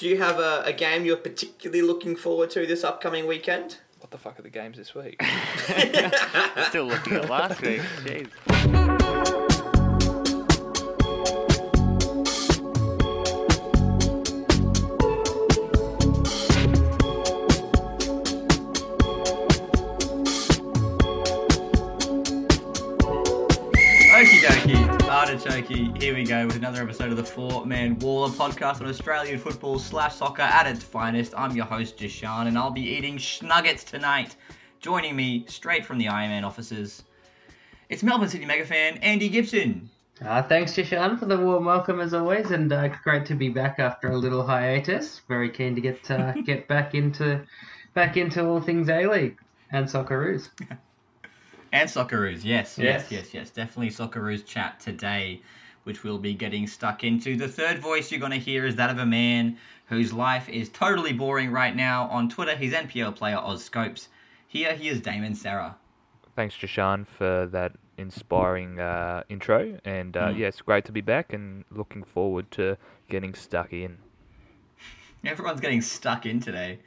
do you have a, a game you're particularly looking forward to this upcoming weekend? What the fuck are the games this week? Still looking at last week. Jeez. Here we go with another episode of the Four Man Waller podcast on Australian football slash soccer at its finest. I'm your host, Jashan, and I'll be eating schnuggets tonight. Joining me straight from the Iron Man offices, it's Melbourne City mega fan Andy Gibson. Uh, thanks, Jishan, for the warm welcome as always, and uh, great to be back after a little hiatus. Very keen to get uh, get back into back into all things A League and Socceroos. And Socceroos, yes, yes, Yes. yes, yes. Definitely Socceroos chat today, which we'll be getting stuck into. The third voice you're going to hear is that of a man whose life is totally boring right now. On Twitter, he's NPL player Oz Scopes. Here he is Damon Sarah. Thanks, Jashan, for that inspiring uh, intro. And uh, Mm. yes, great to be back and looking forward to getting stuck in. Everyone's getting stuck in today.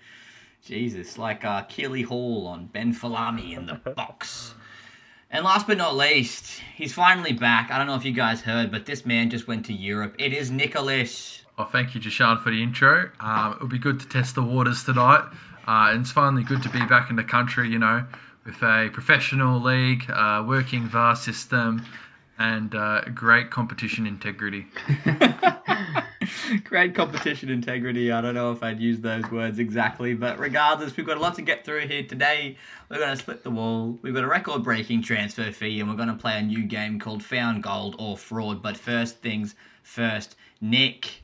Jesus, like uh, Kelly-Heald on Ben Folami in the box. And last but not least, he's finally back. I don't know if you guys heard, but this man just went to Europe. It is Nicholas. Oh, thank you, Jashan, for the intro. Um, it'll be good to test the waters tonight. Uh, and it's finally good to be back in the country, you know, with a professional league, uh, working VAR system, and uh, great competition integrity. Great competition integrity. I don't know if I'd use those words exactly, but regardless, we've got a lot to get through here today. We're going to split the wall. We've got a record breaking transfer fee, and we're going to play a new game called Found Gold or Fraud. But first things first, Nick,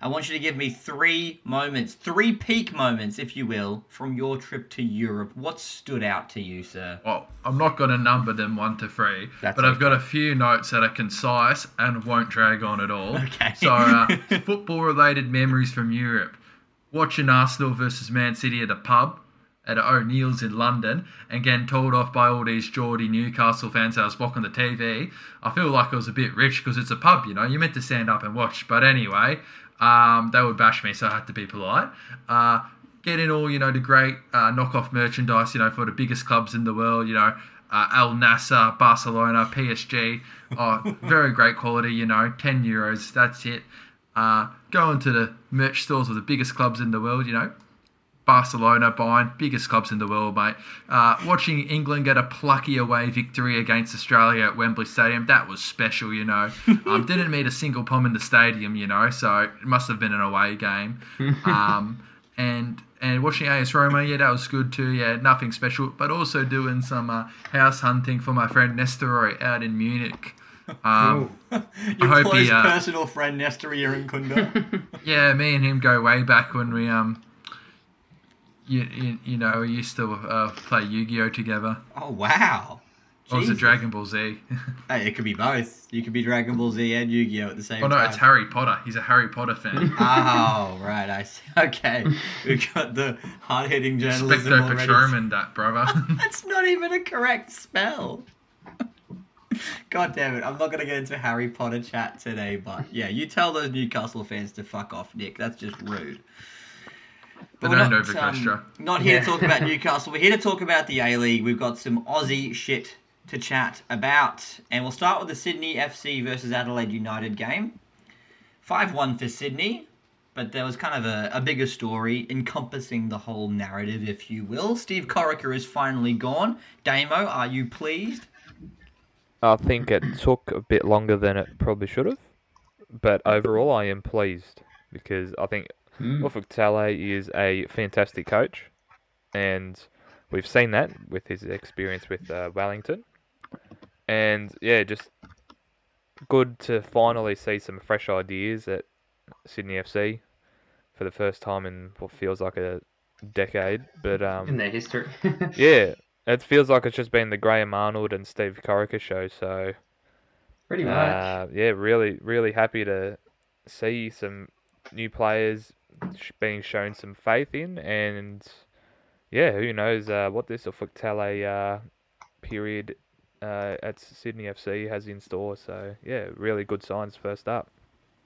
I want you to give me three moments, three peak moments, if you will, from your trip to Europe. What stood out to you, sir? Well, I'm not going to number them one to three, That's but I've got a few notes that are concise and won't drag on at all. Okay. So, uh, football related memories from Europe. Watching Arsenal versus Man City at a pub at O'Neill's in London and getting told off by all these Geordie Newcastle fans that I was watching the TV. I feel like I was a bit rich because it's a pub, you know, you're meant to stand up and watch. But anyway, um, they would bash me, so I had to be polite. Uh, in all, you know, the great uh, knockoff merchandise, you know, for the biggest clubs in the world, you know, uh, Al Nassr, Barcelona, PSG. Oh, very great quality, you know, 10 euros, that's it. Uh, going to the merch stores of the biggest clubs in the world, you know, Barcelona, Bayern, biggest clubs in the world, mate. Uh, watching England get a plucky away victory against Australia at Wembley Stadium, that was special, you know. Um, didn't meet a single pom in the stadium, you know, so it must have been an away game. Um, and and watching AS Roma, yeah, that was good too. Yeah, nothing special, but also doing some uh, house hunting for my friend Nestory out in Munich. Um, Your hope close he, uh, personal friend Nestory Irankunda. yeah, me and him go way back when we um, you you, you know, we used to uh, play Yu-Gi-Oh together. oh wow. Or was it Dragon Ball Z? Hey, it could be both. You could be Dragon Ball Z and Yu-Gi-Oh at the same time. oh no, time. it's Harry Potter. He's a Harry Potter fan. Oh, right. I see. Okay, we've got the hard-hitting journalism Specto already. Patrolman, that brother. That's not even a correct spell. God damn it! I'm not gonna get into Harry Potter chat today, but yeah, you tell those Newcastle fans to fuck off, Nick. That's just rude. But we're don't not, um, not here to talk about Newcastle. We're here to talk about the A League. We've got some Aussie shit to chat about, and we'll start with the Sydney FC versus Adelaide United game. Five-one for Sydney, but there was kind of a, a bigger story encompassing the whole narrative, if you will. Steve Corica is finally gone. Damo, are you pleased? I think it took a bit longer than it probably should have, but overall I am pleased because I think Ufuk Talay is a fantastic coach, and we've seen that with his experience with uh, Wellington, and yeah, just good to finally see some fresh ideas at Sydney FC for the first time in what feels like a decade. But um, in their history. yeah, it feels like it's just been the Graham Arnold and Steve Corica show. So Pretty much. uh, yeah, really, really happy to see some new players being shown some faith in, and yeah, who knows uh, what this Ufuk uh period uh, at Sydney FC has in store. So yeah, really good signs first up.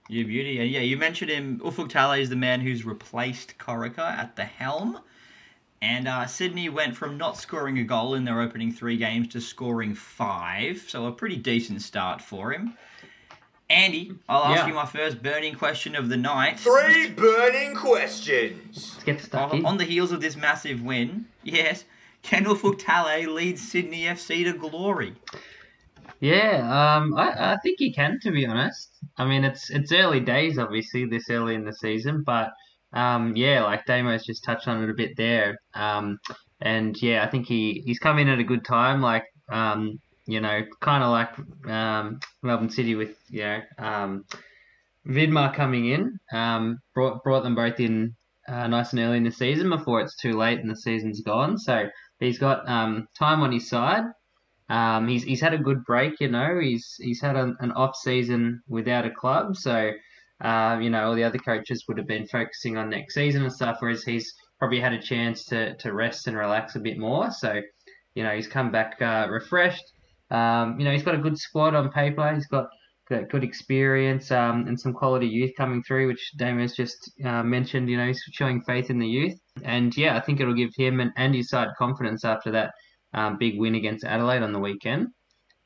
You beauty. And yeah, you mentioned him. Ufuk is the man who's replaced Corica at the helm. And uh, Sydney went from not scoring a goal in their opening three games to scoring five. So a pretty decent start for him. Andy, I'll ask Yeah. you my first burning question of the night. Three burning questions. Let's get stuck On, in. on the heels of this massive win, yes, Kendall Ufuk Talay lead Sydney FC to glory? Yeah, um, I, I think he can, to be honest. I mean, it's it's early days, obviously, this early in the season, but um, yeah, like Damo's just touched on it a bit there. Um, and yeah, I think he, he's come in at a good time, like um, you know, kind of like um, Melbourne City with you know um, Vidmar coming in, um, brought brought them both in uh, nice and early in the season before it's too late and the season's gone. So he's got um, time on his side. Um, he's he's had a good break, you know. He's he's had an, an off season without a club, so uh, you know all the other coaches would have been focusing on next season and stuff, whereas he's probably had a chance to, to rest and relax a bit more. So, you know, he's come back uh, refreshed. Um, you know, he's got a good squad on paper. He's got good experience um, and some quality youth coming through, which Damo's just uh, mentioned. You know, he's showing faith in the youth, and yeah, I think it'll give him and, and his side confidence after that um, big win against Adelaide on the weekend.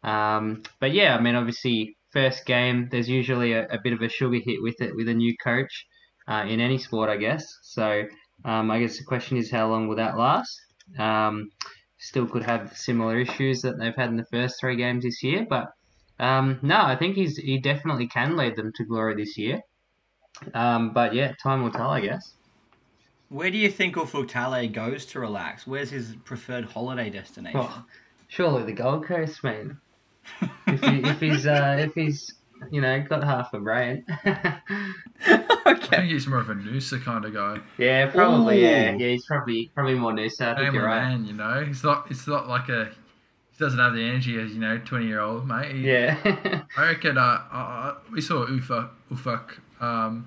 Um, but yeah, I mean, obviously, first game, there's usually a, a bit of a sugar hit with it with a new coach uh, in any sport, I guess. So um, I guess the question is, how long will that last? Still could have similar issues that they've had in the first three games this year, but um, no, I think he's he definitely can lead them to glory this year. Um, but yeah, time will tell, I guess. Where do you think Ufuk Talay goes to relax? Where's his preferred holiday destination? Oh, surely the Gold Coast, man. if, he, if he's uh, if he's you know got half a brain. I think he's more of a Noosa kind of guy. yeah, probably. Yeah, Ooh. yeah, he's probably probably more Noosa. I think Family you're right. man, you know. He's not. It's not like a. He doesn't have the energy as you know, twenty year old mate. He- Yeah. I reckon. Uh, uh, we saw Ufuk Ufuk um,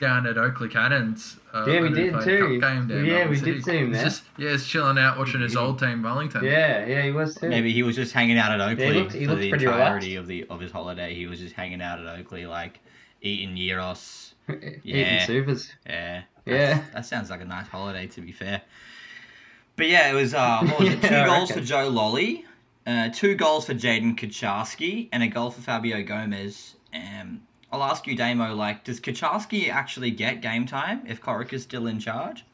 down at Oakleigh Cannons. Uh, Yeah, we did played too. Game down Yeah, Melbourne we City. did see him He's there. Just, yeah, he's chilling out watching his old team Wellington. yeah, yeah, he was too. Maybe he was just hanging out at Oakleigh Yeah, he looked- he for the pretty entirety of the of his holiday. He was just hanging out at Oakleigh, like eating gyros. Eating Yeah. supers. Yeah, Yeah. That sounds like a nice holiday. To be fair, but yeah, it was uh, what was it? Two goals for. Joe Lolley, uh, two goals for Jaiden Kucharski, and a goal for Fabio Gomes. Um, I'll ask you, Damo, like, does Kucharski actually get game time if Corica's still in charge?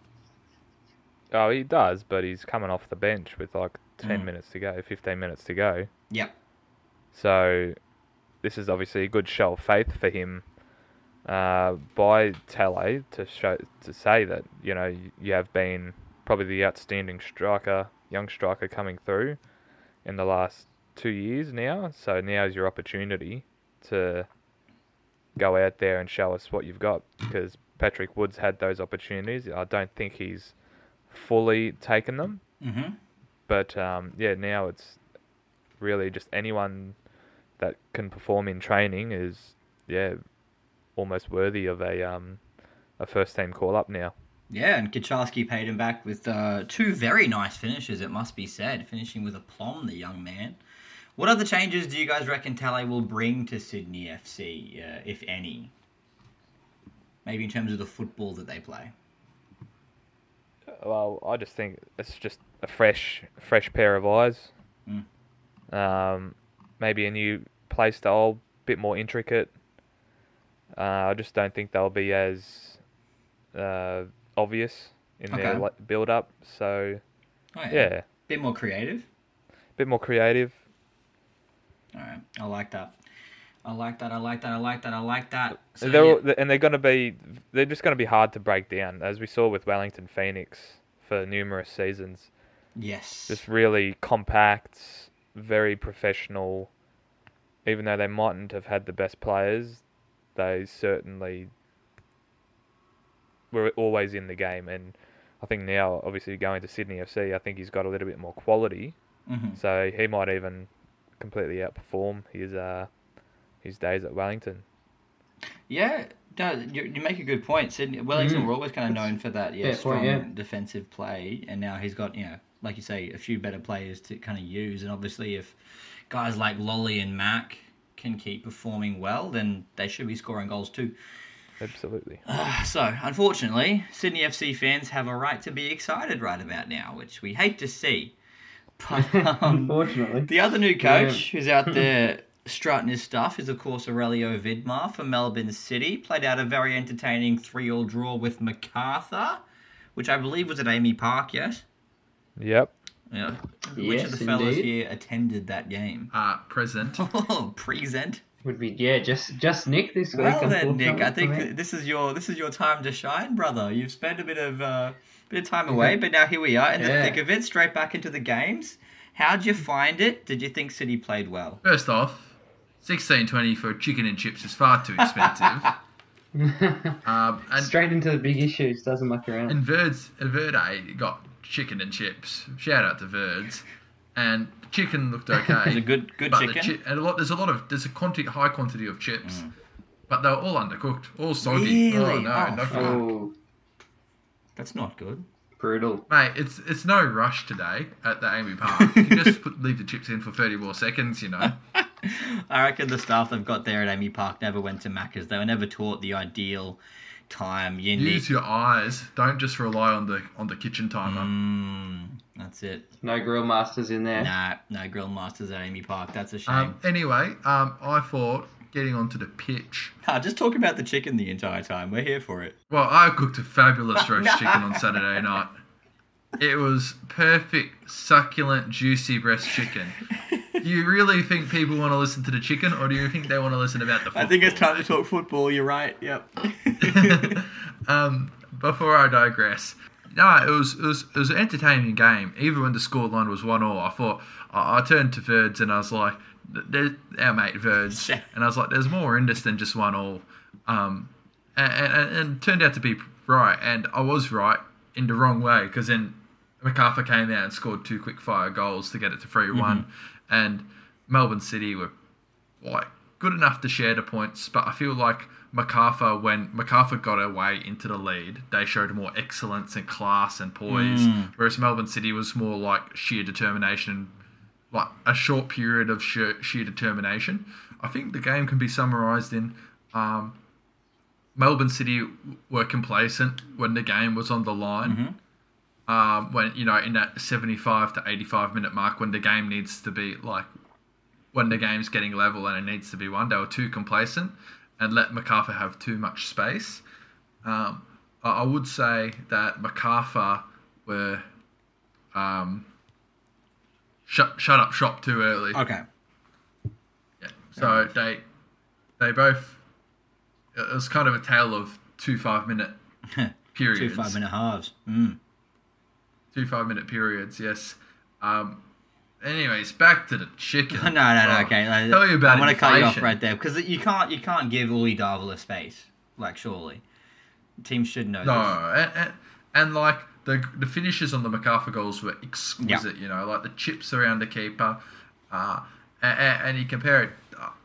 Oh, he does, but he's coming off the bench with like 10 Mm. minutes to go, 15 minutes to go. Yep. So this is obviously a good show of faith for him uh, by Talay to show to say that you know you, you have been probably the outstanding striker, young striker coming through in the last two years now. So now's your opportunity to go out there and show us what you've got because Patrick Woods had those opportunities. I don't think he's fully taken them. Mm-hmm. But um, yeah, now it's really just anyone that can perform in training is yeah almost worthy of a um, a first team call up now. Yeah, and Kucharski paid him back with uh, two very nice finishes, it must be said, finishing with a plum, the young man. What other changes do you guys reckon Talay will bring to Sydney FC, uh, if any? Maybe in terms of the football that they play. Well, I just think it's just a fresh fresh pair of eyes. Mm. Um, maybe a new play style, bit more intricate. Uh, I just don't think they'll be as uh, obvious in their Okay. like, build up. So Oh, yeah, Bit more creative. bit more creative. All right, I like that. I like that. I like that. I like that. I like that. So, they're yeah. and they're going to be they're just going to be hard to break down, as we saw with Wellington Phoenix for numerous seasons. Yes. Just really compact, very professional. Even though they mightn't have had the best players, they certainly were always in the game. And I think now, obviously going to Sydney FC, I think he's got a little bit more quality. Mhm. So he might even completely outperform his uh, his days at Wellington. Yeah, no, you, you make a good point. Sydney, Wellington Mm. were always kind of known for that, yeah, Fair strong point, yeah. defensive play, and now he's got, you know, like you say, a few better players to kind of use, and obviously if guys like Lolley and Mak can keep performing well, then they should be scoring goals too. Absolutely. So, unfortunately, Sydney FC fans have a right to be excited right about now, which we hate to see. But um, Unfortunately. the other new coach who's out there strutting his stuff is, of course, Aurelio Vidmar for Melbourne City. Played out a very entertaining 3 all draw with MacArthur, which I believe was at AAMI Park, yes? Yep. Yeah. Which of the fellas indeed. here attended that game? Uh, present. Oh, present. Would be yeah, just just Nick this week. Well then, Nick, I think this is your this is your time to shine, brother. You've spent a bit of uh, bit of time away, but now here we are in the Yeah. thick of it, straight back into the games. How'd you find it? Did you think City played well? First off, sixteen twenty for chicken and chips is far too expensive. um, and Straight into the big issues, doesn't muck around. and Verds Verde got chicken and chips. Shout out to Verds. And chicken looked okay. It was a good good but the chicken. chi- and a lot. There's a lot of there's a quantity, high quantity of chips, but they were all undercooked, all soggy. Oh Mm. Really? no, Oh, no oh, That's not good. brutal. Mate, it's it's no rush today at the AAMI Park. You can just put, leave the chips in for 30 more seconds, you know. I reckon the staff they've got there at AAMI Park never went to Macca's. They were never taught the ideal time. You need. Use your eyes. Don't just rely on the on the kitchen timer. Mm, that's it. No grill masters in there. Nah, no grill masters at AAMI Park. That's a shame. Um, anyway, um, I thought getting onto the pitch. Ah, just talk about the chicken the entire time. We're here for it. Well, I cooked a fabulous roast chicken on Saturday night. It was perfect, succulent, juicy breast chicken. Do you really think people want to listen to the chicken, or do you think they want to listen about the football? I think it's time to talk football. You're right. Yep. um, before I digress, no, it was it was it was an entertaining game. Even when the scoreline was one all, I thought I, I turned to Verds and I was like, "There's our mate Verds," and I was like, "There's more in this than just one all," um, and, and, and it turned out to be right, and I was right in the wrong way because then MacArthur came out and scored two quick fire goals to get it to 3 one. And Melbourne City were like good enough to share the points, but I feel like MacArthur, when MacArthur got away into the lead, they showed more excellence and class and poise, whereas Melbourne City was more like sheer determination, like a short period of sheer, sheer determination. I think the game can be summarised in um, Melbourne City were complacent when the game was on the line. Um, when you know in that seventy-five to eighty-five minute mark, when the game needs to be like when the game's getting level and it needs to be won, they were too complacent and let MacArthur have too much space. Um, I I would say that MacArthur were um, shut shut up shop too early. Okay. Yeah. So they they both it was kind of a tale of two five minute periods. Two five minute halves. Mm. Two five minute periods. Yes. Um. Anyways, back to the chicken. No, no, no. Oh, Okay. I, Tell you about I want to cut you off right there because you can't you can't give Uli Dávila space. Like surely, teams should know No, and, and, and like the the finishes on the MacArthur goals were exquisite. You know, like the chips around the keeper, uh, and, and you compare it.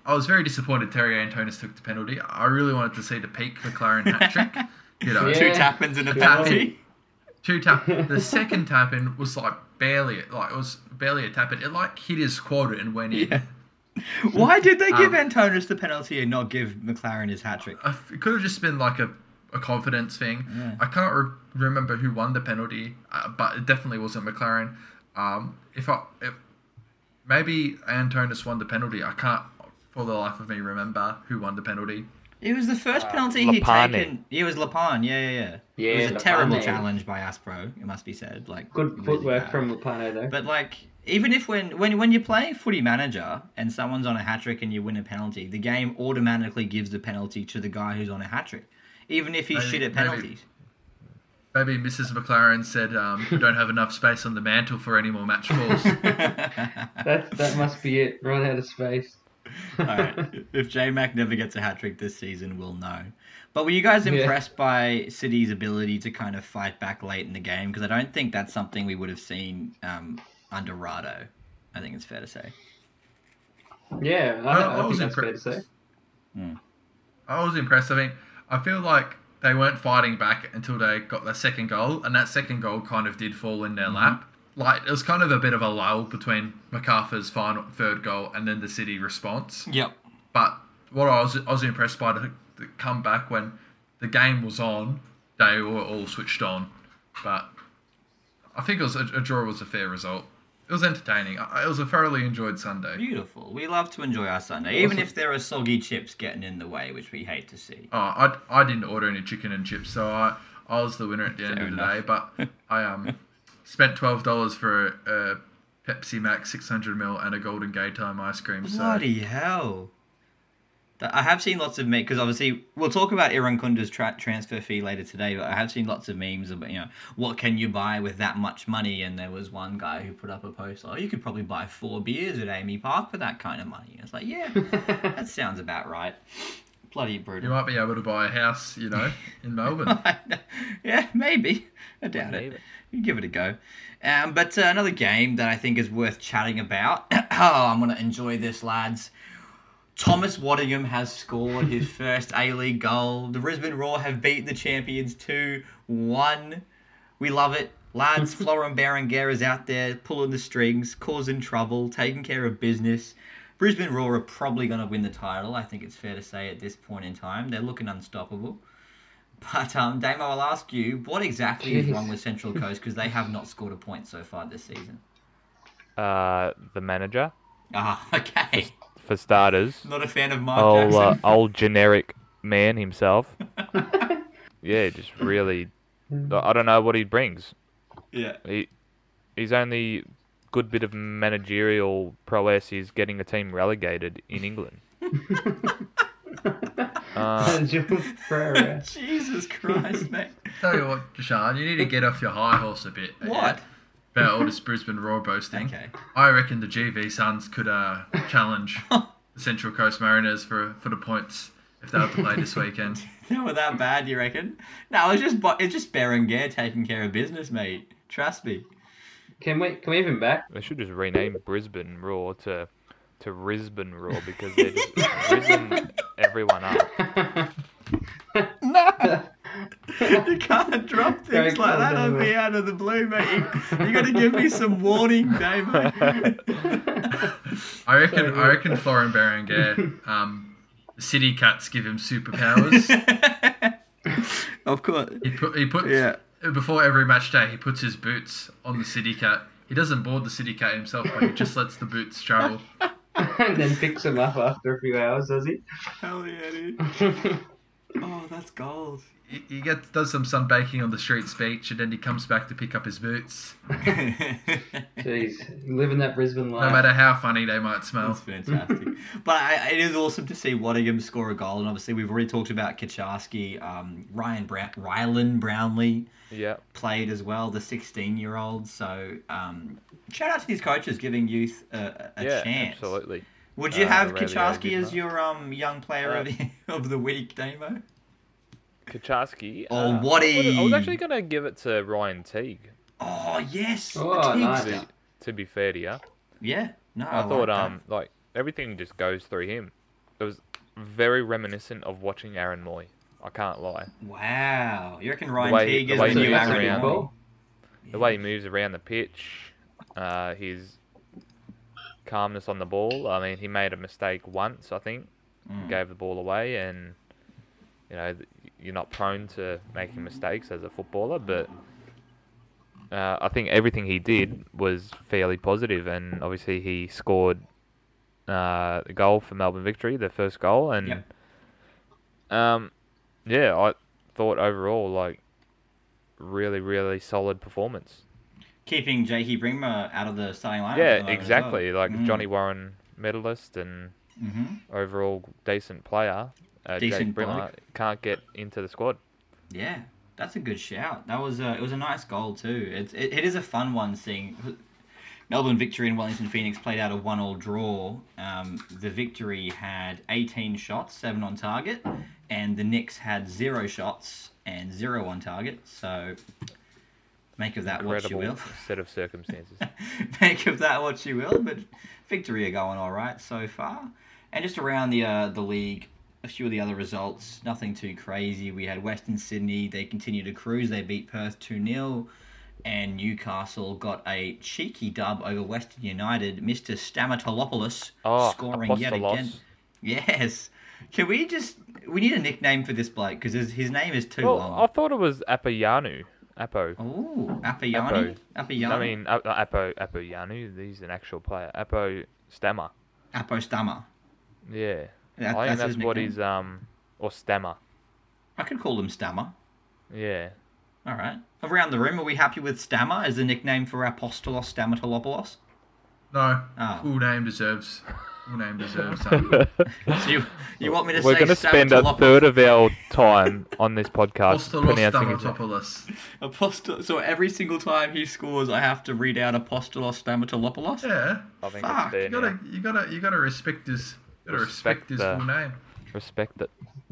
I was very disappointed Terry Antonis took the penalty. I really wanted to see the peak Maclaren hat trick. You know, Yeah. Two tap-ins and a Tap penalty. in. two tap. The second tap in was like barely, like it was barely a tap in. It like hit his quad and went in. Yeah. Why did they give Um, Antonis the penalty and not give Maclaren his hat trick? It could have just been like a, a confidence thing. Yeah. I can't re- remember who won the penalty, uh, but it definitely wasn't Maclaren. Um, if I if, maybe Antonis won the penalty, I can't for the life of me remember who won the penalty. It was the first penalty he'd Lapane. taken. It was Lapane, yeah, yeah, yeah. Yeah, it was a terrible challenge by Aspro, it must be said. Like Good really footwork bad. from Lupano though. But like, even if when when when you're playing footy manager and someone's on a hat trick and you win a penalty, the game automatically gives the penalty to the guy who's on a hat trick, even if he's Maybe- shit at maybe- penalties. Maybe Mrs. Maclaren said, um, "We don't have enough space on the mantle for any more match balls." that that must be it. Run out of space. All right. If J Mac never gets a hat trick this season, we'll know. But were you guys Yeah. impressed by City's ability to kind of fight back late in the game? Because I don't think that's something we would have seen um, under Rado. I think it's fair to say. Yeah, I, I- I, I think was that's fair to impressed. say. I was impressed. I mean, I feel like they weren't fighting back until they got their second goal, and that second goal kind of did fall in their Mm-hmm. lap. Like it was kind of a bit of a lull between MacArthur's final third goal and then the City response. Yep. but what I was I was impressed by the, the comeback when the game was on, they were all switched on. But I think it was a, a draw was a fair result. It was entertaining. I- It was a thoroughly enjoyed Sunday. Beautiful. We love to enjoy our Sunday, even if there are soggy chips getting in the way, which we hate to see. Oh, I, I didn't order any chicken and chips, so I, I was the winner at the end Fair of the day. But I um spent twelve dollars for a, a Pepsi Max six hundred ml and a Golden Gay Time ice cream. So Bloody hell. Th- I have seen lots of memes because obviously we'll talk about Irankunda's tra- transfer fee later today, but I have seen lots of memes about you know what can you buy with that much money, and there was one guy who put up a post, oh, you could probably buy four beers at AAMI Park for that kind of money. It's like, yeah, that sounds about right. Bloody brutal. you might be able to buy a house, you know, in Melbourne. yeah, maybe. I doubt Maybe. it. You give it a go. Um, but uh, another game that I think is worth chatting about. oh, I'm going to enjoy this, lads. Thomas Waddingham has scored his first A League goal. The Brisbane Roar have beaten the champions 2 1. We love it. Lads, Florin Berenguer is out there pulling the strings, causing trouble, taking care of business. Brisbane Roar are probably going to win the title. I think it's fair to say at this point in time. They're looking unstoppable. But um, Damo, I'll ask you, what exactly is wrong with Central Coast because they have not scored a point so far this season? Uh, the manager, Ah, okay. For starters, Not a fan of Mark old uh, old generic man himself. yeah, just really. I don't know what he brings. yeah. He he's only good bit of managerial prowess is getting a team relegated in England. uh, Jesus Christ, mate. Tell you what, Deshaun, you need to get off your high horse a bit. What? About all this Brisbane Roar boasting. Okay. I reckon the GV Suns could uh, challenge the Central Coast Mariners for for the points if they were to play this weekend. They were that bad, you reckon? No, it's just Bo- it's just Berenguer taking care of business, mate. Trust me. Can we can we have him back? they should just rename Brisbane Roar to to Rizzbane Roar because they're just rizzing everyone up. No. you can't drop things Don't like call that on them me out of the blue, mate. You, you got to give me some warning, Dave. I reckon I reckon Florin Berenguer, um, the City Cats give him superpowers. of course. He put he puts Yeah. before every match day he puts his boots on the City Cat. He doesn't board the City Cat himself, but he just lets the boots travel. and then picks him up after a few hours, does he? Hell yeah, dude. Oh, that's gold. He, he gets does some sunbaking on the street speech, and then he comes back to pick up his boots. Jeez, living that Brisbane life. No matter how funny they might smell. That's fantastic. but I, it is awesome to see Waddingham score a goal, and obviously we've already talked about Kucharski. Um, Ryan Brown, Rylan Brownlee Yeah, played as well, the 16-year-old. So um, shout out to these coaches giving youth a, a yeah, chance. absolutely. Would you Uh, have Aurelio Kucharski as your um, young player Uh, of, the, of the week, Damo? Kucharski. Oh, uh, I Waddy. I was actually going to give it to Ryan Teague. Oh yes, Oh, the nice. Teamster. To be fair to you, Yeah, no, I, I, thought like that. um like everything just goes through him. It was very reminiscent of watching Aaron Mooy. I can't lie. Wow, you reckon Ryan way- Teague the is way the he new moves Aaron around. Mooy? The way he moves around the pitch, uh, his calmness on the ball. I mean, he made a mistake once, I think, Mm. gave the ball away, and you know th- you're not prone to making mistakes as a footballer, but uh, I think everything he did was fairly positive, and obviously he scored uh, the goal for Melbourne victory, the first goal, and Yep. um, yeah, I thought overall like really really solid performance. keeping Jakey Brimmer out of the starting lineup. Yeah, exactly. Like Mm. Johnny Warren medalist and hmm overall decent player. Uh, Decent Jake Brimmer can't get into the squad. Yeah, that's a good shout. That was a, it was a nice goal too. It's it, it is a fun one seeing Melbourne victory and Wellington Phoenix played out a one all draw. Um, the victory had 18 shots, seven on target, and the Nix had zero shots and zero on target. So make of that what you will. set of circumstances. Make of that what you will, but victory are going all right so far. And just around the uh, the league, a few of the other results, nothing too crazy. We had Western Sydney, they continue to cruise. They beat Perth 2 0. And Newcastle got a cheeky dub over Western United. Mr. Stamatelopoulos Oh, scoring yet again. Yes. Can we just? We need a nickname for this bloke because his, his name is too Well, I thought it was Apayanu. Apo. Oh, Apayani. Apayani. I mean, uh, not Apo Apoyanu. He's an actual player. Apo Stammer. Apostama. Yeah. That, I think that's that's what nickname. he's um or Stammer. I could call him Stammer. Yeah. All right. Around the room, are we happy with Stammer as the nickname for Apostolos Stamatelopoulos? No, Oh. full name deserves. Full name deserves. So you, you want me to We're going to spend a third of our time on this podcast Apostolos pronouncing his Apostol- so every single time he scores, I have to read out Apostolos Stamatelopoulos? Yeah, I think Fuck, it's fair you gotta, now. you gotta, you gotta respect his, you gotta Respect respect, his the- full name. Respect it.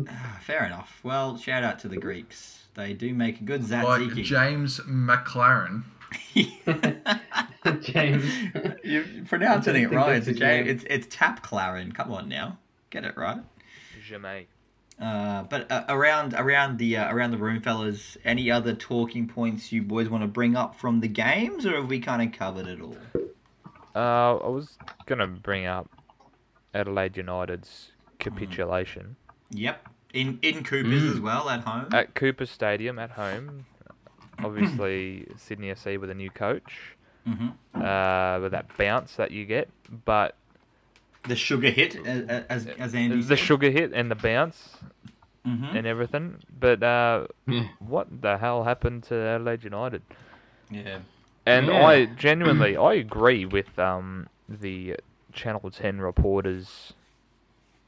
Ah, Fair enough. Well, shout out to the Greeks. They do make a good Like. James Maclaren. James. You're pronouncing I it don't right. that's It's, his Jay, name. it's it's Tap Clarin. Come on now, get it right. Jamais. Uh, but uh, around around the uh, around the room, fellas, any other talking points you boys want to bring up from the games, or have we kind of covered it all? Uh, I was going to bring up Adelaide United's capitulation Yep, in in Coopers Mm. as well at home. at Cooper Stadium at home. Obviously, Sydney FC with a new coach, hmm uh, with that bounce that you get, but The sugar hit, as as, as Andy the sugar hit and the bounce hmm and everything. But uh, Yeah. what the hell happened to Adelaide United? Yeah. And Yeah. I genuinely, I agree with um, the Channel 10 reporters'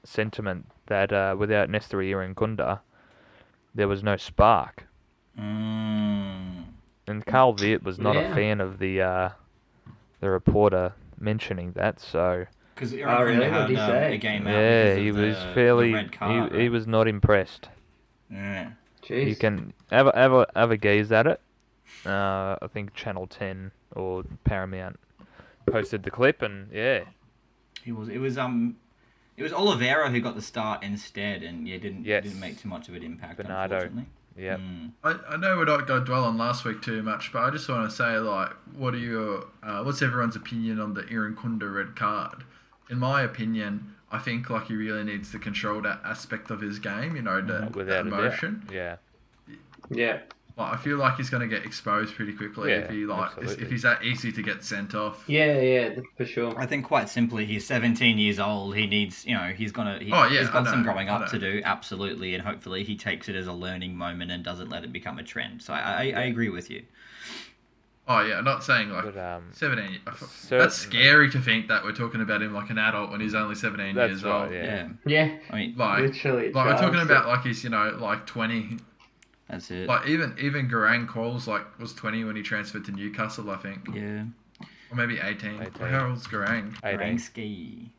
sentiment that uh, without Nestory Irankunda, there was no spark. Mm. And Carl Veart was not Yeah. a fan of the uh, the reporter mentioning that, so Because Oh, really? What'd he say? a game out yeah, because of he the- was the fairly, red card, he, he was not impressed. Yeah. Jeez. You can have a, have a, have a gaze at it. Uh, I think Channel 10 or Paramount posted the clip, and yeah, He was. It was um. It was Oliveira who got the start instead, and yeah, didn't Yes. didn't make too much of an impact. Bernardo. Unfortunately. yeah. Mm. I, I know we're not going to dwell on last week too much, but I just want to say, like, what are your, uh, what's everyone's opinion on the Irankunda red card? In my opinion, I think like he really needs to control that aspect of his game, you know, the, Without the emotion. Yeah. Yeah. Like, I feel like he's going to get exposed pretty quickly if he like if, absolutely. if he's that easy to get sent off. Yeah, yeah, for sure. I think quite simply, he's 17 years old. He needs, you know, he's gonna. He, Oh, yeah, he's I got some growing up to do, absolutely, and hopefully he takes it as a learning moment and doesn't let it become a trend. So I, I, I agree with you. Oh yeah, not saying like But um, seventeen. I f- Certain- That's scary to think that we're talking about him like an adult when he's only seventeen That's years right, old. Yeah. Yeah. Yeah, I mean, Like, literally. like we're talking about like he's you know like twenty. That's it. Like even even Garang Kuol like was twenty when he transferred to Newcastle, I think, yeah. or maybe eighteen. 18. How old's Garang? 18. Rangsky.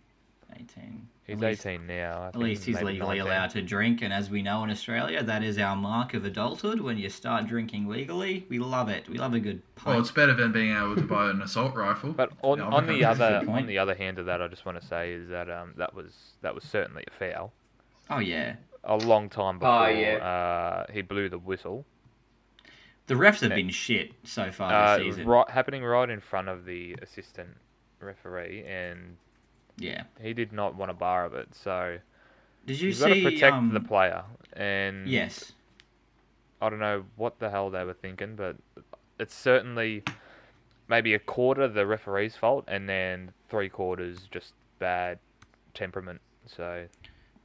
18. He's least- 18 now. I At least he's legally 19. allowed to drink, and as we know in Australia, that is our mark of adulthood. When you start drinking legally, we love it. We love a good Well, it's better than being able to buy an assault rifle. But on, Yeah, on the other on the other hand of that, I just want to say is that um that was that was certainly a foul. oh yeah, A long time before Oh, yeah. uh, he blew the whistle. the refs have been shit so far Uh, this season. right, happening right in front of the assistant referee, and Yeah. he did not want a bar of it. So Did you you've got to see? protect um, the player, and Yes. I don't know what the hell they were thinking, but it's certainly maybe a quarter the referee's fault, and then three quarters just bad temperament. So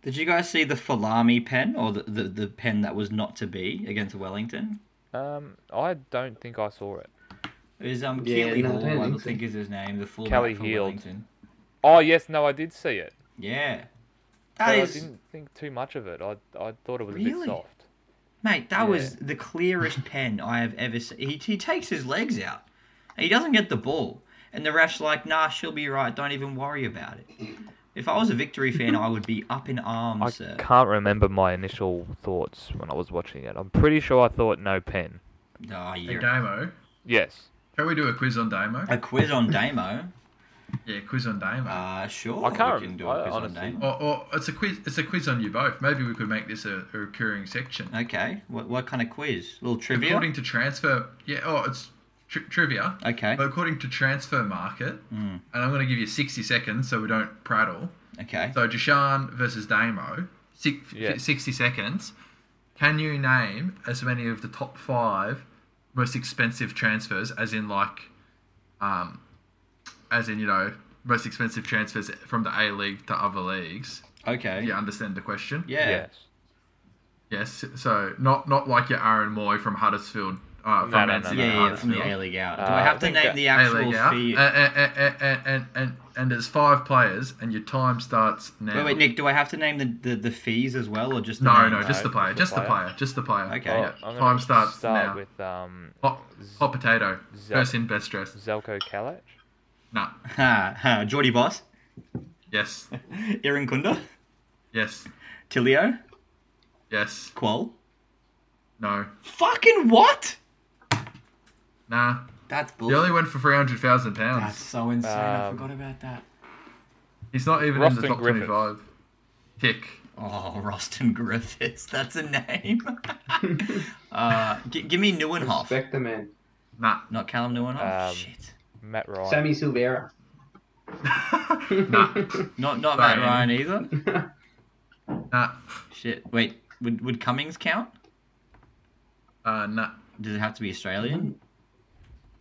Did you guys see the Folami pen or the, the, the pen that was not to be against Wellington? um, I don't think I saw it. It was um Yeah, Keely no, I Hall, don't I think think is his name, the fullback Kelly for Heald. Wellington. Oh yes, no, I did see it. Yeah. But That I didn't think too much of it. I I thought it was a bit soft. mate, that Yeah. was the clearest pen I have ever seen. He, he takes his legs out. And he doesn't get the ball. And the ref's like, nah, she'll be right. Don't even worry about it. If I was a victory fan, I would be up in I arms, sir. can't remember my initial thoughts when I was watching it. I'm pretty sure I thought no pen. Oh, Hey, you're... Damo. Yes. Can we do a quiz on Damo? A quiz on Damo? Yeah, quiz on Damo. Uh, sure. I can't We can do rem- a I quiz on honestly- Damo. or, or it's a quiz. It's a quiz on you both. Maybe we could make this a, a recurring section. Okay. What, what kind of quiz? A little trivia? According to transfer, yeah. Oh, it's tri- trivia. Okay. But according to Transfermarkt, Mm. and I'm going to give you 60 seconds so we don't prattle. Okay. So Jashan versus Damo, six, Yeah. 60 seconds. Can you name as many of the top five most expensive transfers, as in like, um, as in you know most expensive transfers from the A League to other leagues? Okay. You understand the question? Yeah. Yes. Yes. So not not like your Aaron Mooy from Huddersfield. Uh, from No, no, Man no, Yeah, yeah, from the A League out. Do Uh, I I have to name the actual League fee? And, and, and, and, and, and, and there's five players, and your time starts now. wait, wait, Nick. Do I have to name the, the, the fees as well, or just the No, names? no, just the player, just just the the player. player, just the player. Okay. Yeah. I'm Time starts start now. with um, Hot, hot potato. Zap. First in, best dressed. Zelko Kalac. No. Ha, ha. Jordy Bos, Yes. Irankunda, Yes. Tilio, Yes. Kuol. No. Fucking what? Nah. That's He only went for three hundred thousand pounds. That's so insane. I Um, forgot about that. He's not even in Roston the top Griffiths. twenty-five. Tick. Oh, Roston Griffiths. That's a name. uh, g- give me Neuenhoff. Respect the man. Nah. Not Callum Neuenhoff. Um, Shit. Matt Ryan. Sammy Silvera. nah. Not not Matt Sorry. Ryan either. Nah. Shit. Wait. Would would Cummings count? Uh, nah. Does it have to be Australian?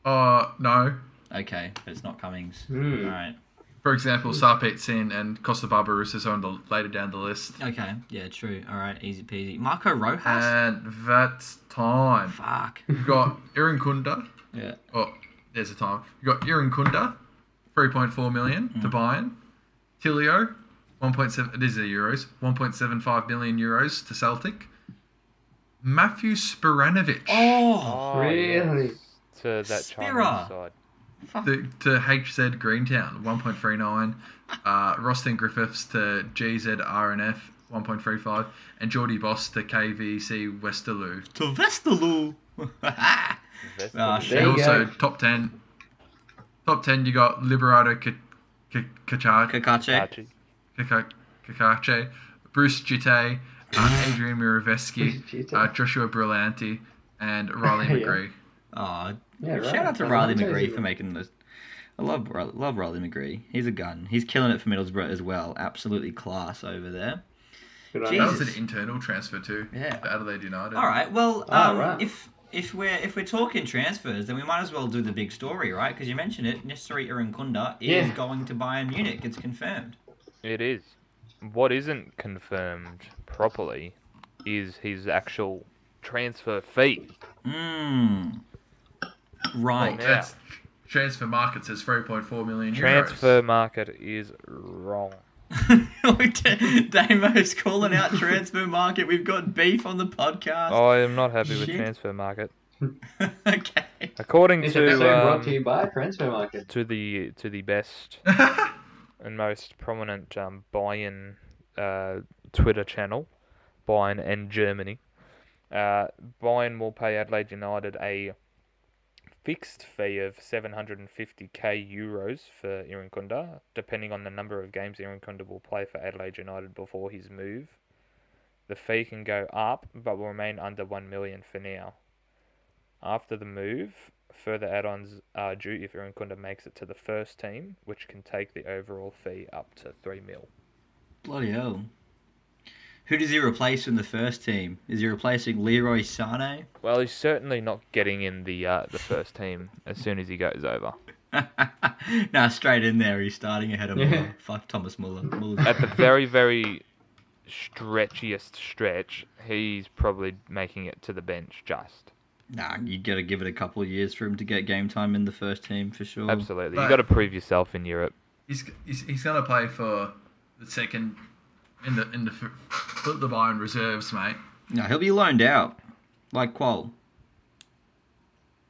Oh no. Okay, but it's not Cummings. Hmm. All right. For example, Sarpreet Singh and Kosta Barbarouses on the later down the list. Okay. Yeah. True. All right. Easy peasy. Marco Rojas. And that's time. Fuck. You've got Irankunda. Yeah. Oh, there's a time. You got Irankunda, 3.4 million Mm. to Bayern. Tilio, 1.7. These are euros. 1.75 million euros to Celtic. Matthew Spiranovic Oh. Oh, Really? Yes, To that Spira. Chinese side. to, to HZ Greentown, 1.39. Uh, Roston Griffiths to GZRNF, 1.35. And Jordy Bos to KVC Westerloo. To Westerloo! Invest Ah. And also go. top 10. Top 10, you got Liberato K- K- Cacace. Kaka- Cacace, Bruce Djite, uh, Adrian Mierzejewski, uh, Joshua Brillante, and Riley Yeah. McGree. Oh, Yeah, right. shout out to I Riley McGree for making this. I love love Riley McGree. He's a gun. He's killing it for Middlesbrough as well. Absolutely class over there. Jesus. That was an internal transfer too. Yeah. To Adelaide United. All right. Well, um, right. if if we're if we're talking transfers, then we might as well do the big story, right? Because you mentioned it. Nestory Irankunda is Yeah. going to Bayern Munich. It's confirmed. It is. What isn't confirmed properly is his actual transfer fee. Mmm. Right. Yeah. That's Transfermarkt says 3.4 million euros. Transfer market is wrong. Damo's calling out Transfermarkt. We've got beef on the podcast. Oh, I am not happy with Shit. Transfermarkt. okay. According This episode to brought um, to you by Transfermarkt. to the to the best and most prominent um, Bayern uh, Twitter channel, Bayern and Germany. Uh, Bayern will pay Adelaide United a fixed fee of 750k euros for Irankunda, depending on the number of games Irankunda will play for Adelaide United before his move. The fee can go up, but will remain under 1 million for now. After the move, further add-ons are due if Irankunda makes it to the first team, which can take the overall fee up to 3 mil. Bloody hell. Who does he replace in the first team? Is he replacing Leroy Sane? Well, he's certainly not getting in the uh, the first team as soon as he goes over. nah, straight in there. He's starting ahead of Yeah. Muller. Fuck Thomas Muller. Muller's- At the very, very stretchiest stretch, he's probably making it to the bench just. nah, you got to give it a couple of years for him to get game time in the first team for sure. Absolutely. But- you got to prove yourself in Europe. He's, he's, he's going to play for the second in the in the f- the Bayern reserves, mate. No, he'll be loaned out, like Kuol.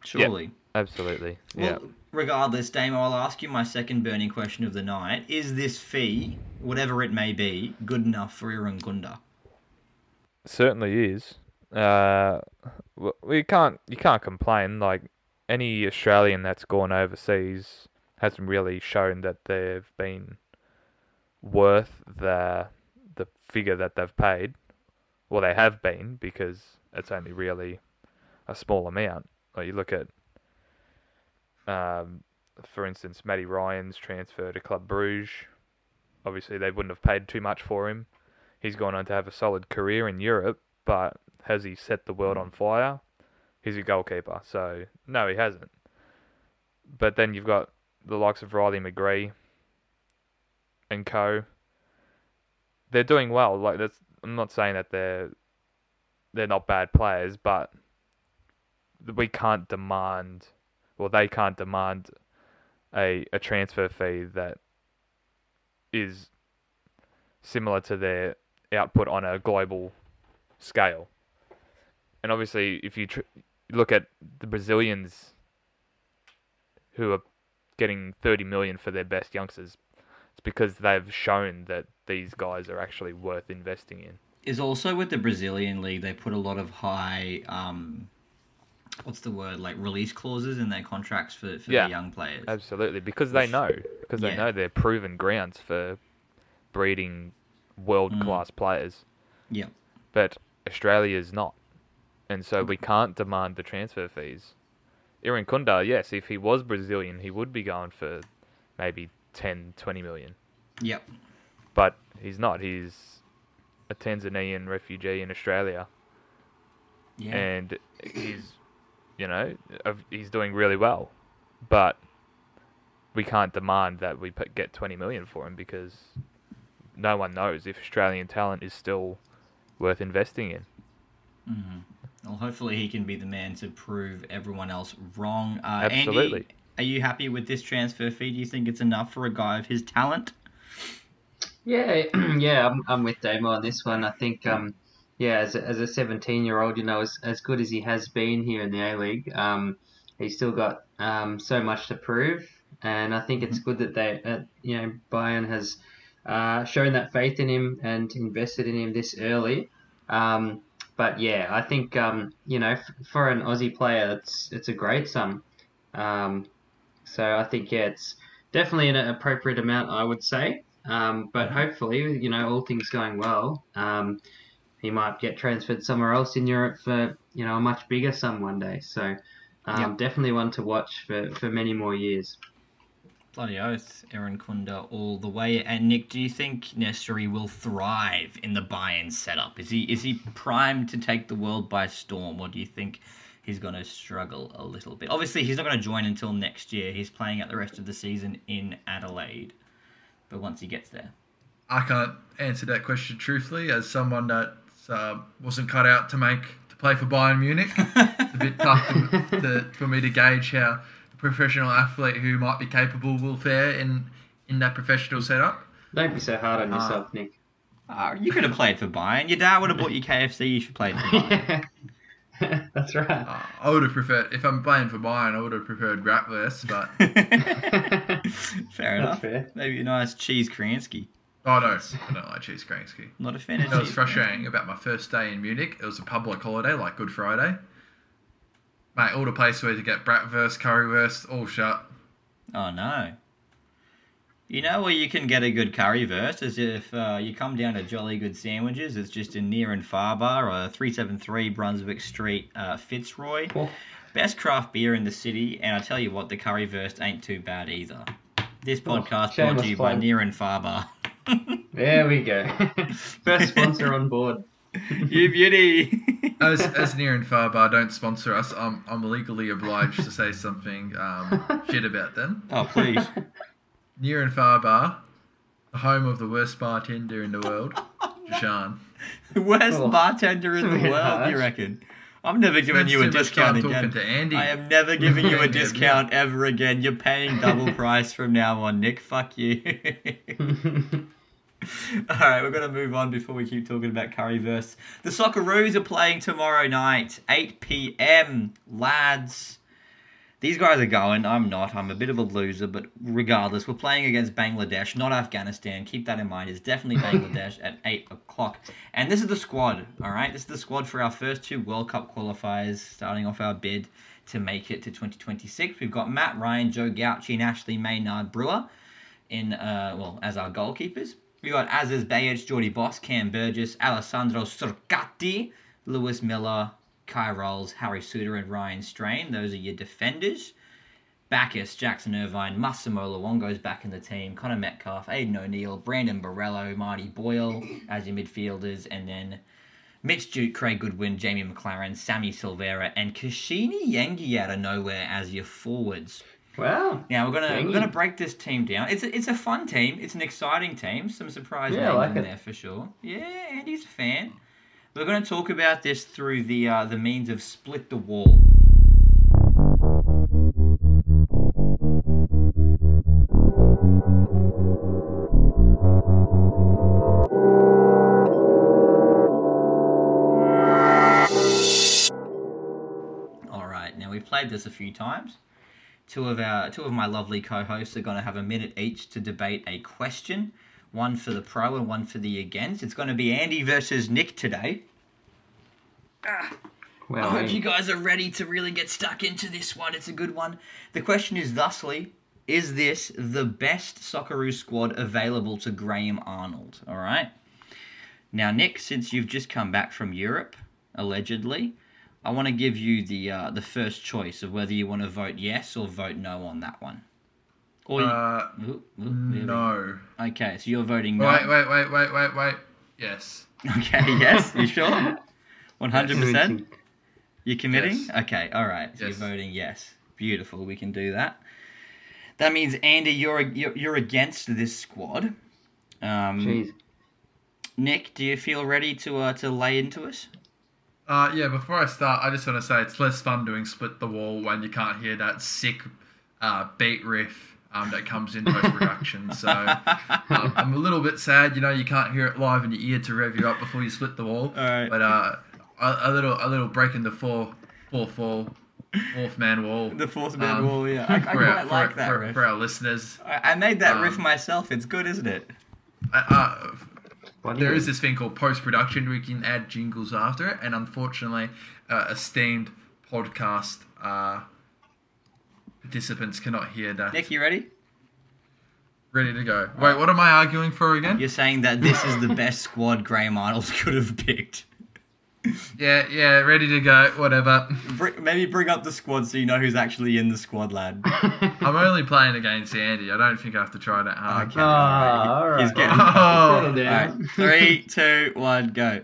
Surely. Absolutely. Well, yeah. regardless, Damo, I'll ask you my second burning question of the night. Is this fee, whatever it may be, good enough for Irankunda? certainly is. Uh, we can't you can't complain. Like any Australian that's gone overseas hasn't really shown that they've been worth the the figure that they've paid. Well, they have been because it's only really a small amount. Like you look at, um, for instance, Matty Ryan's transfer to Club Bruges. obviously they wouldn't have paid too much for him. He's gone on to have a solid career in Europe, but has he set the world on fire? He's a goalkeeper, so no, he hasn't. But then you've got the likes of Riley McGree and co. They're doing well. Like that's, I'm not saying that they're they're not bad players, but we can't demand, well, they can't demand a a transfer fee that is similar to their output on a global scale. And obviously, if you tr- look at the Brazilians who are getting 30 million for their best youngsters, it's because they've shown that these guys are actually worth investing in. Is also with the Brazilian league, they put a lot of high, um, what's the word, like release clauses in their contracts for, for Yeah. the young players. Absolutely, because they know, because they yeah. know they're proven grounds for breeding world class players. Yeah. But Australia's not, and so we can't demand the transfer fees. Irankunda, yes, if he was Brazilian, he would be going for maybe 10, 20 million. Yep. But he's not. He's a Tanzanian refugee in Australia, Yeah. and he's, you know, he's doing really well. But we can't demand that we get 20 million for him because no one knows if Australian talent is still worth investing in. Well, hopefully he can be the man to prove everyone else wrong. Uh, Absolutely. Andy, are you happy with this transfer fee? Do you think it's enough for a guy of his talent? Yeah, yeah, I'm, I'm with Damo on this one. I think, um, yeah, as a, as a 17 year old, you know, as, as good as he has been here in the A League, um, he's still got um, so much to prove. And I think it's good that they, uh, you know, Bayern has uh, shown that faith in him and invested in him this early. Um, but yeah, I think, um, you know, f- for an Aussie player, it's it's a great sum. Um, so I think, yeah, it's definitely an appropriate amount, I would say. Um, but hopefully, you know, all things going well, um, he might get transferred somewhere else in Europe for, you know, a much bigger sum one day. So um, Yep. definitely one to watch for, for many more years. Bloody oath, Irankunda all the way. And Nick, do you think Nestory will thrive in the Bayern setup? Is he is he primed to take the world by storm, or do you think he's going to struggle a little bit? Obviously, he's not going to join until next year. He's playing out the rest of the season in Adelaide, but once he gets there, I can't answer that question truthfully as someone that uh, wasn't cut out to make to play for Bayern Munich. it's a bit tough to, to, for me to gauge how a professional athlete who might be capable will fare in in that professional setup. Don't be so hard on Ah. yourself, Nick. uh, you could have played for Bayern. Your dad would have bought you KFC. You should play for Bayern. That's right. Uh, I would have preferred if I'm playing for Bayern, I would have preferred Bratwurst, but fair enough. fair. Maybe a nice cheese Kransky. I don't. I don't like cheese Kransky. Not a fan of That was cheese frustrating about my first day in Munich. It was a public holiday, like Good Friday. Mate, all the places where to get bratwurst, currywurst, all shut. Oh no. You know where you can get a good currywurst is if uh, you come down to Jolly Good Sandwiches. It's just in near and far bar, uh, 373 Brunswick Street, uh, Fitzroy. Cool. Best craft beer in the city, and I tell you what, the currywurst ain't too bad either. This Oh, podcast brought to you by. Near and Far Bar. There we go. First sponsor on board. you beauty. As, as near and far bar don't sponsor us, I'm, I'm legally obliged to say something um, shit about them. oh please. Near and far bar, the home of the worst bartender in the world, oh, Jashan. Worst Oh. bartender in the Bit world, you reckon? I'm never giving Spends you a discount again. talking to Andy. I am never giving you a discount ever again. You're paying double price from now on, Nick. Fuck you. All right, we're going to move on before we keep talking about Currywurst. The Socceroos are playing tomorrow night, 8 p.m. Lads, these guys are going. I'm not. I'm a bit of a loser, but regardless, we're playing against Bangladesh, not Afghanistan. Keep that in mind. It's definitely Bangladesh at 8 o'clock. And this is the squad, all right? This is the squad for our first two World Cup qualifiers, starting off our bid to make it to 2026. We've got Matt Ryan, Joe Gauci, and Ashley Maynard Brewer in uh, well as our goalkeepers. We've got Aziz Behich, Jordy Bos, Cam Burgess, Alessandro Circati, Lewis Miller, Kye Rowles, Harry Suter, and Ryan Strain. Those are your defenders. Baccus, Jackson Irvine, Massimo Luongo's back in the team, Conor Metcalfe, Aiden O'Neill, Brandon Borrello, Marty Boyle as your midfielders, and then Mitch Duke, Craig Goodwin, Jamie Maclaren, Sammy Silvera, and Kusini Yengi out of nowhere as your forwards. Wow. Now we're gonna Yengi. we're gonna break this team down. It's a, it's a fun team. It's an exciting team. Some surprise Yeah, names like in it. there for sure. Yeah, Andy's a fan. We're gonna talk about this through the uh, the means of split the wall. Played this a few times. Two of our two of my lovely co-hosts are going to have a minute each to debate a question, one for the pro and one for the against. It's going to be Andy versus Nick today. I Well, hope you guys are ready to really get stuck into this one. It's a good one. The question is thusly, is this the best Socceroo squad available to Graham Arnold? All right. Now, Nick, since you've just come back from Europe, allegedly, I want to give you the uh, the first choice of whether you want to vote yes or vote no on that one. Or you- Uh, Ooh, ooh, there we go. no. Okay, so you're voting no. Wait, wait, wait, wait, wait, wait. Yes. Okay, yes, you sure? One hundred percent. You're committing? Yes. Okay, all right. So Yes. you're voting yes. Beautiful. We can do that. That means Andy, you're you're, you're against this squad. Um, Jeez. Nick, do you feel ready to uh, to lay into us? Uh, yeah, before I start, I just want to say it's less fun doing Split the Wall when you can't hear that sick uh, beat riff um, that comes in post production. so um, I'm a little bit sad, you know, you can't hear it live in your ear to rev you up before you split the wall. Alright. But uh, a, a little a little break in the four, four, four, fourth man wall. The fourth man Um, wall. Yeah, I, I for, quite our, like for, that for, riff. for our listeners. I, I made that um, riff myself. It's good, isn't it? Uh, uh, Bloody there good. is this thing called post production. We can add jingles after it, and unfortunately, uh, esteemed podcast uh, participants cannot hear that. Nick, you ready? Ready to go. Wait, what am I arguing for again? You're saying that this is the best squad Graham Arnold could have picked. Yeah, yeah, ready to go. Whatever. Br- maybe bring up the squad so you know who's actually in the squad, lad. I'm only playing against Andy. I don't think I have to try that hard. Okay. Ah, all right. He's getting- Oh, All down. right, three, two, one, go.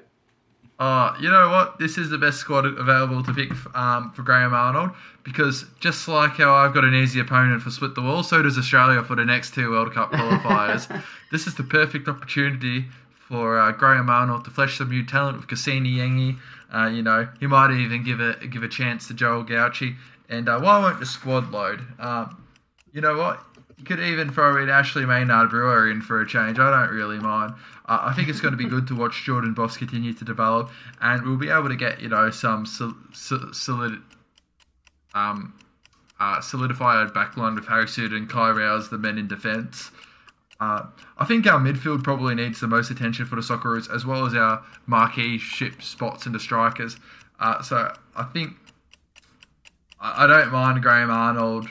oh, you know what? This is the best squad available to pick um, for Graham Arnold because just like how I've got an easy opponent for Split the Wall, so does Australia for the next two World Cup qualifiers. this is the perfect opportunity for uh, Graham Arnold to flesh some new talent with Kusini Yengi. Uh, you know, he might even give a give a chance to Joel Gauci. And uh, why won't the squad load? Um, you know what? You could even throw in Ashley Maynard Brewer in for a change. I don't really mind. Uh, I think it's going to be good to watch Jordan Bos continue to develop, and we'll be able to get you know some sol- sol- solid, um, uh, solidified backline with Harry Suter and Kye Rowles, the men in defence. Uh, I think our midfield probably needs the most attention for the Socceroos, as well as our marquee ship spots and the strikers. Uh, so I think I I don't mind Graham Arnold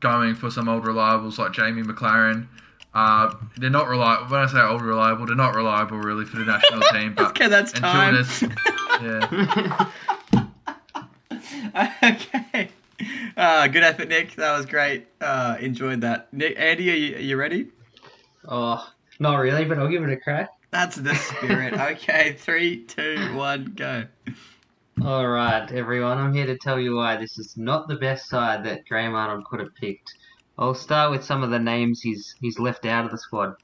going for some old reliables like Jamie Maclaren. Uh, they're not reliable. When I say old reliable, they're not reliable really for the national team. But Okay, that's until time. yeah. okay. Uh, good effort, Nick. That was great. Uh, enjoyed that. Nick, Andy, are you, are you ready? Oh, not really, but I'll give it a crack. That's the spirit. okay, three, two, one, go. All right, everyone. I'm here to tell you why this is not the best side that Graham Arnold could have picked. I'll start with some of the names he's he's left out of the squad.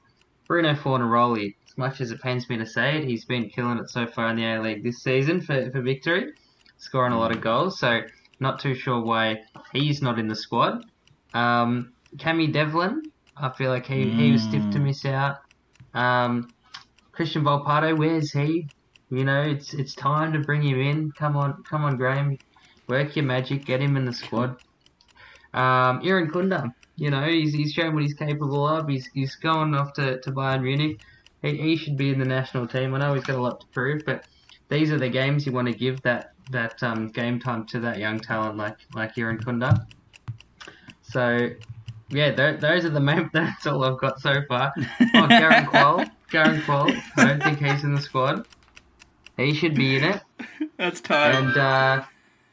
Bruno Fornaroli. As much as it pains me to say it, he's been killing it so far in the A League this season for, for victory, scoring a lot of goals. So not too sure why he's not in the squad. Um, Cammy Devlin. I feel like he, he was stiff to miss out. Um, Christian Volpato, where's he? You know, it's it's time to bring him in. Come on, come on, Graham, work your magic, get him in the squad. Um, Irankunda, you know, he's, he's shown what he's capable of. He's he's going off to, to Bayern Munich. He, he should be in the national team. I know he's got a lot to prove, but these are the games you want to give that that um, game time to that young talent like like Irankunda. So, yeah, th- those are the main. That's all I've got so far. Oh, Garang Kuol, Garang Kuol. I don't think he's in the squad. He should be in it. That's time. And uh,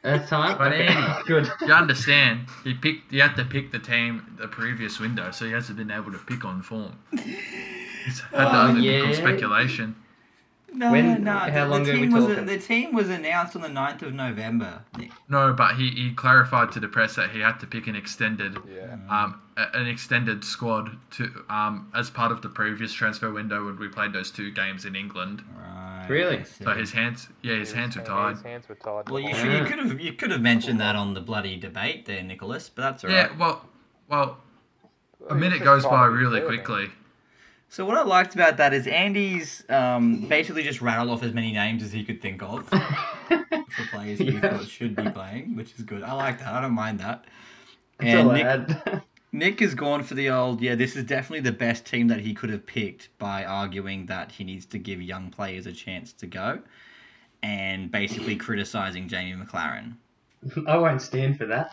That's time. But Okay, Andy- good. You understand? He picked. You had to pick the team the previous window, so he hasn't been able to pick on form. He's had to Oh, only pick yeah. on speculation. No, When- no. how the, long the are we team was talking? the team was announced on the 9th of November. Nick. No, but he, he clarified to the press that he had to pick an extended Yeah. um a- an extended squad to um as part of the previous transfer window when we played those two games in England. Right. Really? So his hands yeah his hands were tied. His hands were tied. Well, you behind should, you could have you could have mentioned that on the bloody debate there, Nicholas. But that's alright. Yeah, well well a minute goes by trying to be really quickly. man. Quickly. So what I liked about that is Andy's um, basically just rattled off as many names as he could think of for players he Yeah. thought should be playing, which is good. I like that. I don't mind that. That's And all Nick, had. Nick has gone for the old, yeah, this is definitely the best team that he could have picked by arguing that he needs to give young players a chance to go and basically criticizing Jamie Maclaren. I won't stand for that.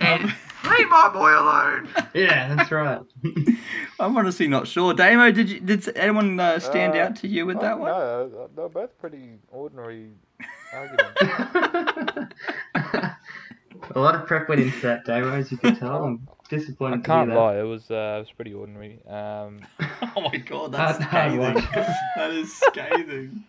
And leave my boy alone. Yeah, that's right. I'm honestly not sure. Damo, did you, did anyone uh, stand Uh, out to you with that one? No, they're both pretty ordinary arguments. A lot of prep went into that, Damo, as you can tell. I'm disappointed I can't hear that. lie, it was uh, it was pretty ordinary. Um, Oh my god, that's Hard- hard scathing. that is scathing.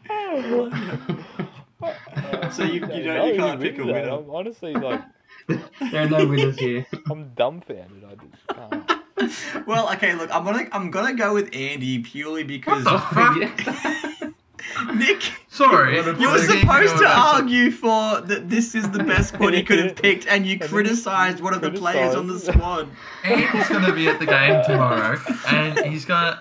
So you- you don't- you can't pick a winner. I'm honestly like There are no winners here. I'm dumbfounded. I just can't. Well, okay, look, I'm gonna I'm gonna go with Andy purely because What the fuck? Nick, Sorry. You were supposed to argue for that this is the best squad he could have picked, and you then criticized one of the players on the criticised. squad. Andy's gonna be at the game tomorrow, and he's gonna.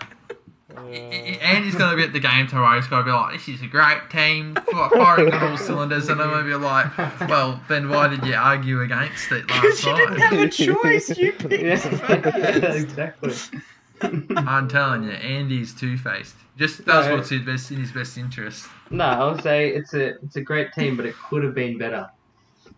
Andy's gonna be at the game tomorrow. He's gonna be like, "This is a great team, firing on all cylinders," and I'm gonna be like, "Well, then why did you argue against it last Because you didn't have a choice. You picked Yeah, first. exactly. I'm telling you, Andy's two faced. Just does No. what's in, best, in his best interest. No, I'll say it's a it's a great team, but it could have been better.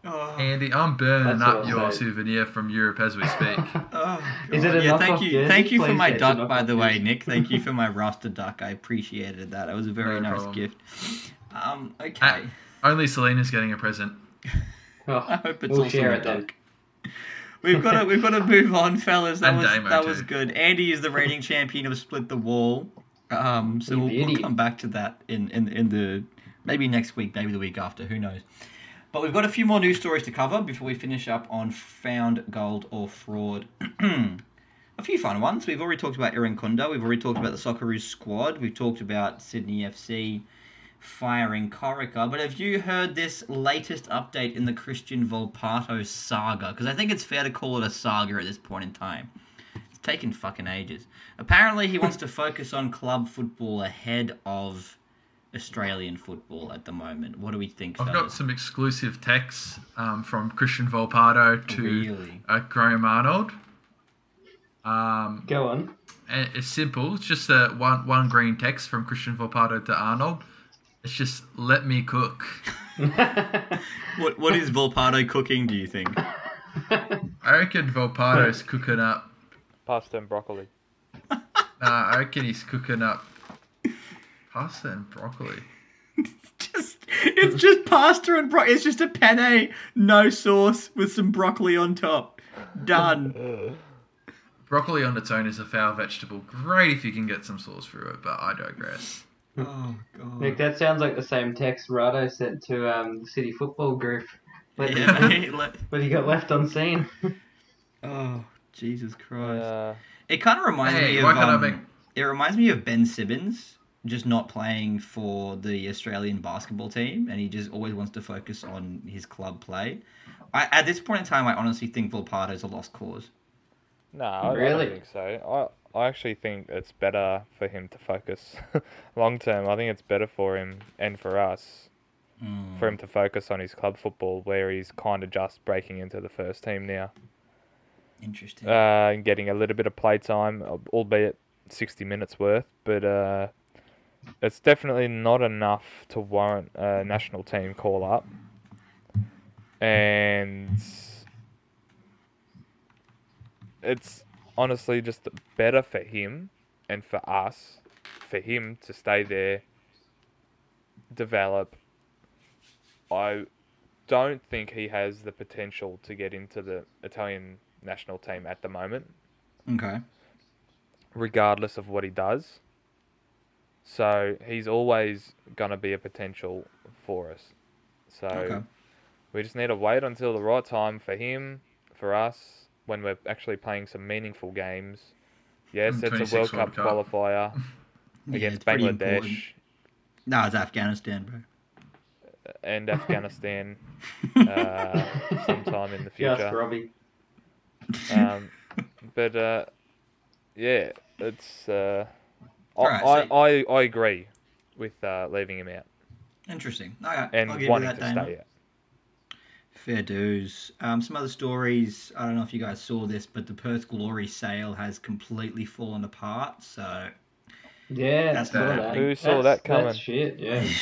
Oh, Andy, I'm burning That's up your I'll souvenir from Europe as we speak. oh, Is it God. yeah, thank you, jersey? thank you for my duck, by the way. Nick. Thank you for my Rasta duck. I appreciated that. It was a very No nice problem. gift. Um, okay. Ah, Only Selena's getting a present. I Oh, hope it's We'll also share a it duck. We've got to we've got to move on, fellas. That And was Damo, that was good. Andy is the reigning champion of Split the Wall. Um, so we'll, we'll come back to that in, in in the maybe next week, maybe the week after. Who knows? But we've got a few more news stories to cover before we finish up on found gold or fraud. a few fun ones. We've already talked about Irankunda. We've already talked about the Socceroos squad. We've talked about Sydney FC firing Corica. But have you heard this latest update in the Christian Volpato saga? Because I think it's fair to call it a saga at this point in time. It's taken fucking ages. Apparently, he wants to focus on club football ahead of Australian football at the moment. What do we think? I've got some exclusive texts um, from Christian Volpato to Really? uh, Graham Arnold. Um, Go on. it's simple. It's just a one one green text from Christian Volpato to Arnold. It's just let me cook. What What is Volpato cooking? Do you think? I reckon Volpato's cooking up. pasta and broccoli. Nah, I reckon he's cooking up pasta and broccoli. it's just it's just pasta and bro. It's just a penne, no sauce, with some broccoli on top. Done. Broccoli on its own is a foul vegetable. Great if you can get some sauce through it, but I digress. Oh god. Nick, that sounds like the same text Rado sent to um, the City Football Group. But, Yeah, let- but he got left on seen. oh Jesus Christ! Uh, It kind of reminds Hey, me of. why can't I um, make- It reminds me of Ben Simmons just not playing for the Australian basketball team, and he just always wants to focus on his club play. I, at this point in time, I honestly think Volpato's a lost cause. no, I, I Really? don't think so. I I actually think it's better for him to focus long term. I think it's better for him and for us Mm. for him to focus on his club football, where he's kind of just breaking into the first team now, Interesting. uh, and getting a little bit of play time, albeit sixty minutes worth, but uh, it's definitely not enough to warrant a national team call up. And it's honestly just better for him and for us, for him to stay there, develop. I don't think he has the potential to get into the Italian national team at the moment, Okay. regardless of what he does. So he's always gonna be a potential for us. So Okay. we just need to wait until the right time for him, for us, when we're actually playing some meaningful games. Yes, Mm, it's a World World Cup Cup. qualifier Yeah, against it's. Bangladesh No, it's Afghanistan, bro. and Afghanistan uh, sometime in the Just future. Robbie. Um, but uh, yeah, it's. Uh, I, Alright, I, so- I, I agree with uh, leaving him out Interesting. Okay, and I'll give wanting you to Dana. stay out. Fair dues. Um, some other stories. I don't know if you guys saw this, but the Perth Glory sale has completely fallen apart. So Yeah, That's saw bad. that. Who saw That's- that coming? That's shit. Yeah.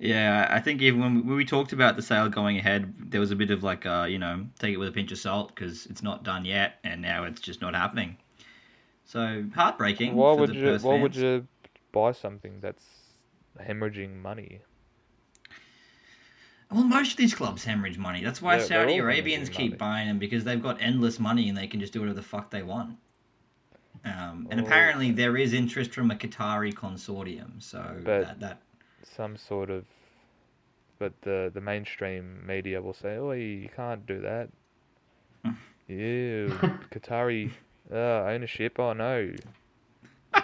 Yeah, I think even when we, when we talked about the sale going ahead, there was a bit of like, uh, you know, take it with a pinch of salt because it's not done yet, and now it's just not happening. So heartbreaking. Why would you? Perth Why would you buy something that's hemorrhaging money? Well, most of these clubs hemorrhage money. That's why Yeah, Saudi Arabians keep money. buying them because they've got endless money and they can just do whatever the fuck they want. Um, and Oh. apparently there is interest from a Qatari consortium. So that, that Some sort of. But the the mainstream media will say, "Oh, you can't do that." Ew, Qatari uh, ownership. Oh no, you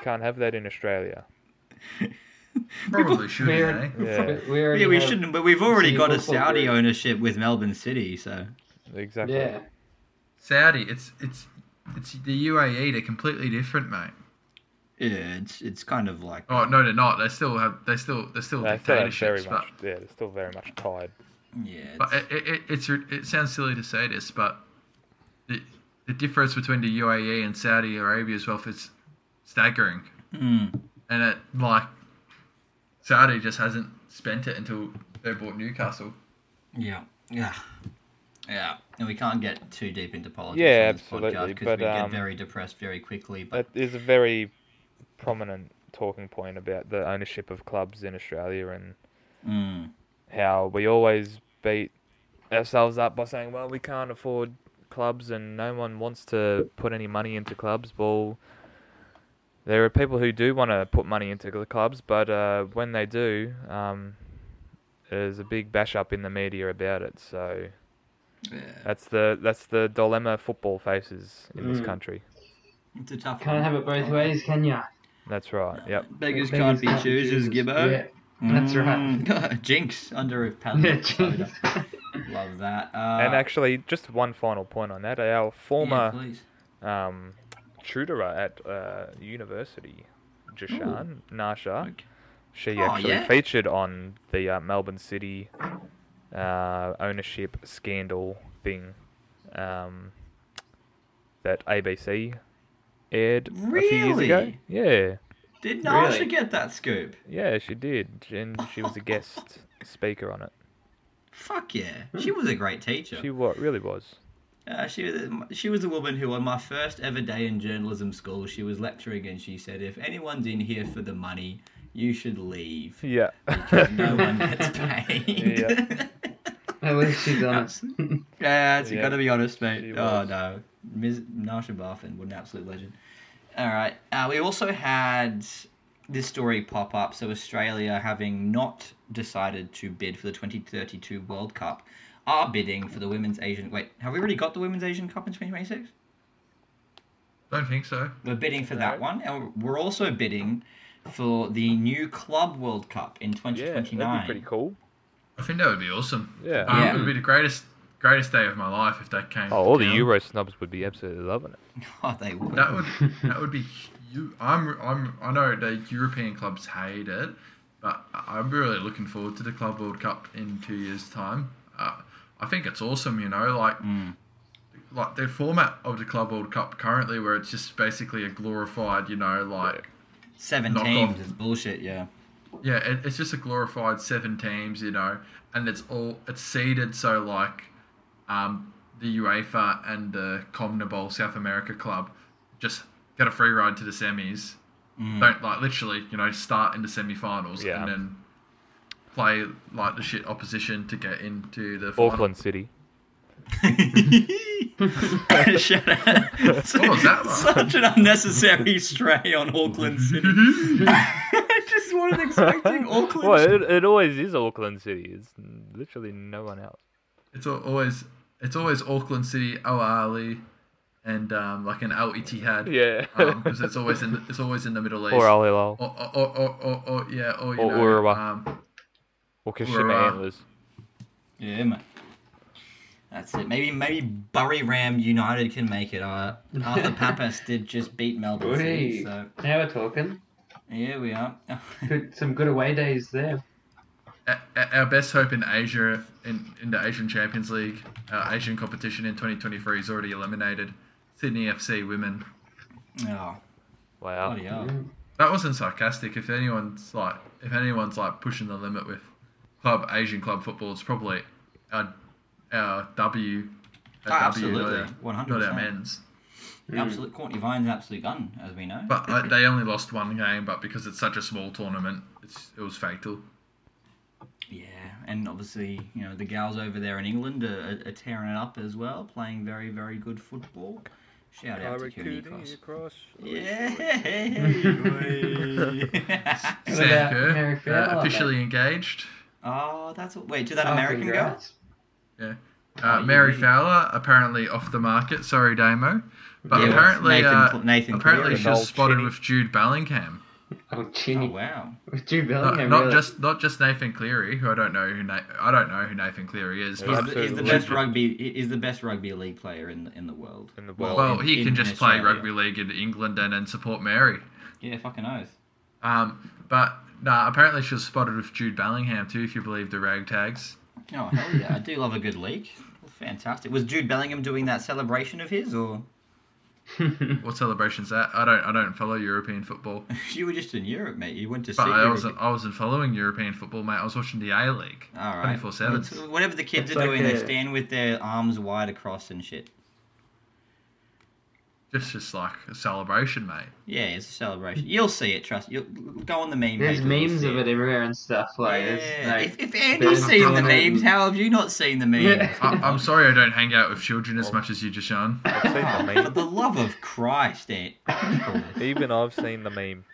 can't have that in Australia. Probably should, We're- eh? Yeah, We yeah, we shouldn't. But we've already got a Saudi ownership with Melbourne City. So exactly. Yeah. Saudi, it's it's it's the UAE. They're completely different, mate. yeah, it's it's kind of like Oh no, they're not. They still have. They still. They're still They still have very dictatorships. much. But, Yeah, they're still very much tied. yeah. It's, but it, it, it's it sounds silly to say this, but the the difference between the UAE and Saudi Arabia as well is staggering. mm, And it like Saudi just hasn't spent it until they bought Newcastle. yeah, yeah, yeah. And we can't get too deep into politics Yeah, on this absolutely, podcast because but, we get um, very depressed very quickly. But That is a very prominent talking point about the ownership of clubs in Australia and mm, how we always beat ourselves up by saying, well, we can't afford clubs and no one wants to put any money into clubs. Well, there are people who do want to put money into the clubs, but uh, when they do, um, there's a big bash up in the media about it. So yeah, that's the that's the dilemma football faces in this Mm. country. it's a tough. Can't one. have it both ways, can ya? That's right. Yep. Beggars Beggars can't be choosers, Gibbo. Yeah. That's right. right. Jinx under a Yeah, pallet. jinx. Love that. Uh, And actually, just one final point on that. Our former please. um, tutor at uh, university, Jashan Nasha, Okay. she Oh, actually yeah? featured on the uh, Melbourne City uh, ownership scandal thing um, that ABC aired a few years ago. Yeah, Did Nasha Really? get that scoop? yeah, she did, and she was a guest speaker on it. Fuck yeah. She was a great teacher. She what really was. Uh, she, was- she was the woman who, on my first ever day in journalism school, she was lecturing and she said, If anyone's in here for the money, you should leave. Yeah. Because no one gets paid. Yeah. At least she's honest. Yeah, it's Yeah. got to be honest, mate. She Oh was. no, Ms. Nasha Barfin, what an absolute legend. All right, uh, we also had this story pop up. So Australia, having not decided to bid for the 2032 World Cup, are bidding for the Women's Asian. Wait, have we already got the Women's Asian Cup in 2026? Don't think so. We're bidding for that one, and we're also bidding for the new Club World Cup in Yeah, that'd 2029. be pretty cool. I think that would be awesome. Yeah. Um, Yeah. It would be the greatest greatest day of my life if that came. Oh, all the. Euro snobs would be absolutely loving it. Oh, they would. That would that would be. You, I'm I'm I know the European clubs hate it, but I'm really looking forward to the Club World Cup in two years' time. Uh, I think it's awesome. You know, like Mm. like the format of the Club World Cup currently, where it's just basically a glorified, you know, like Seven teams is bullshit. Yeah. yeah, it, it's just a glorified seven teams, you know, and it's all it's seeded so like um, the UEFA and the CONMEBOL South America club just get a free ride to the semis. Mm. Don't like literally, you know, start in the semi-finals Yeah. and then play like the shit opposition to get into the final. Auckland City. Shut up. What was that, man? Such an unnecessary stray on Auckland City. I just wasn't expecting Auckland. Well, it, it always is Auckland City. It's literally no one else. It's always it's always Auckland City, Al Ahly, and um, like an Al Ittihad. Yeah. because it's always in it's always in the Middle East. or Al Hilal. or, or, or, or, or, or yeah, or you Or know, Urawa. um, Or Kashima Or, Antlers. Yeah, mate. That's it. Maybe maybe Buriram United can make it. Uh, Arthur Papas did just beat Melbourne City, so Now we're talking. here we are. Good, some good away days there. a- a- our best hope in Asia in, in the Asian Champions League, uh, Asian competition in 2023 is already eliminated. Sydney FC women. oh, Wow. bloody hell. That wasn't sarcastic. If anyone's like, if anyone's like pushing the limit with club Asian club football, it's probably our our W. Oh, Our absolutely. 100%. not our men's. Absolute Courtney Vine's absolute gun, as we know. But uh, they only lost one game, but because it's such a small tournament, it's, it was fatal. Yeah, and obviously, you know, the gals over there in England are, are, are tearing it up as well, playing very, very good football. Shout out to Kieran Cross. Yeah. Sam about Kerr, Mary uh, officially engaged. oh, that's wait. Did that Oh, American girl? congrats. Uh, Oh, Mary mean- Fowler apparently off the market. Sorry, Damo, but Yeah, apparently Nathan uh, Cl- Nathan apparently Cleary. she's Noel spotted Cheney. with Jude Bellingham. Oh, Oh Chinny. wow. With Jude Not, Bellingham, not really. just not just Nathan Cleary, who I don't know who Na- I don't know who Nathan Cleary is. Yeah. He's But, the, he's the best rugby. He's the best rugby league player in the, in the world. In the world. well, in- he in- can in just play rugby league in England and then support Mary. Yeah, fucking oath. Um, but nah, apparently she was spotted with Jude Bellingham too, if you believe the ragtags. Oh hell yeah! I do love a good leak. Fantastic. Was Jude Bellingham doing that celebration of his, or What celebration's that? I don't I don't follow European football, you were just in Europe, mate? You went to see. but I Europe. wasn't I wasn't following European football, mate. I was watching the A League. All right. 24/7. Whatever the kids It's are like doing, they stand with their arms wide across and shit. Just just like a celebration, mate. Yeah, it's a celebration. You'll see it. Trust. You'll go on the meme. There's page, memes of it everywhere and stuff. Like, Yeah. it's like if, if Andy's seen the memes, how have you not seen the memes? Yeah. I, I'm sorry I don't hang out with children as much as you, Jashan. I've seen the meme. For meme. the love of Christ, Ant. Even I've seen the meme.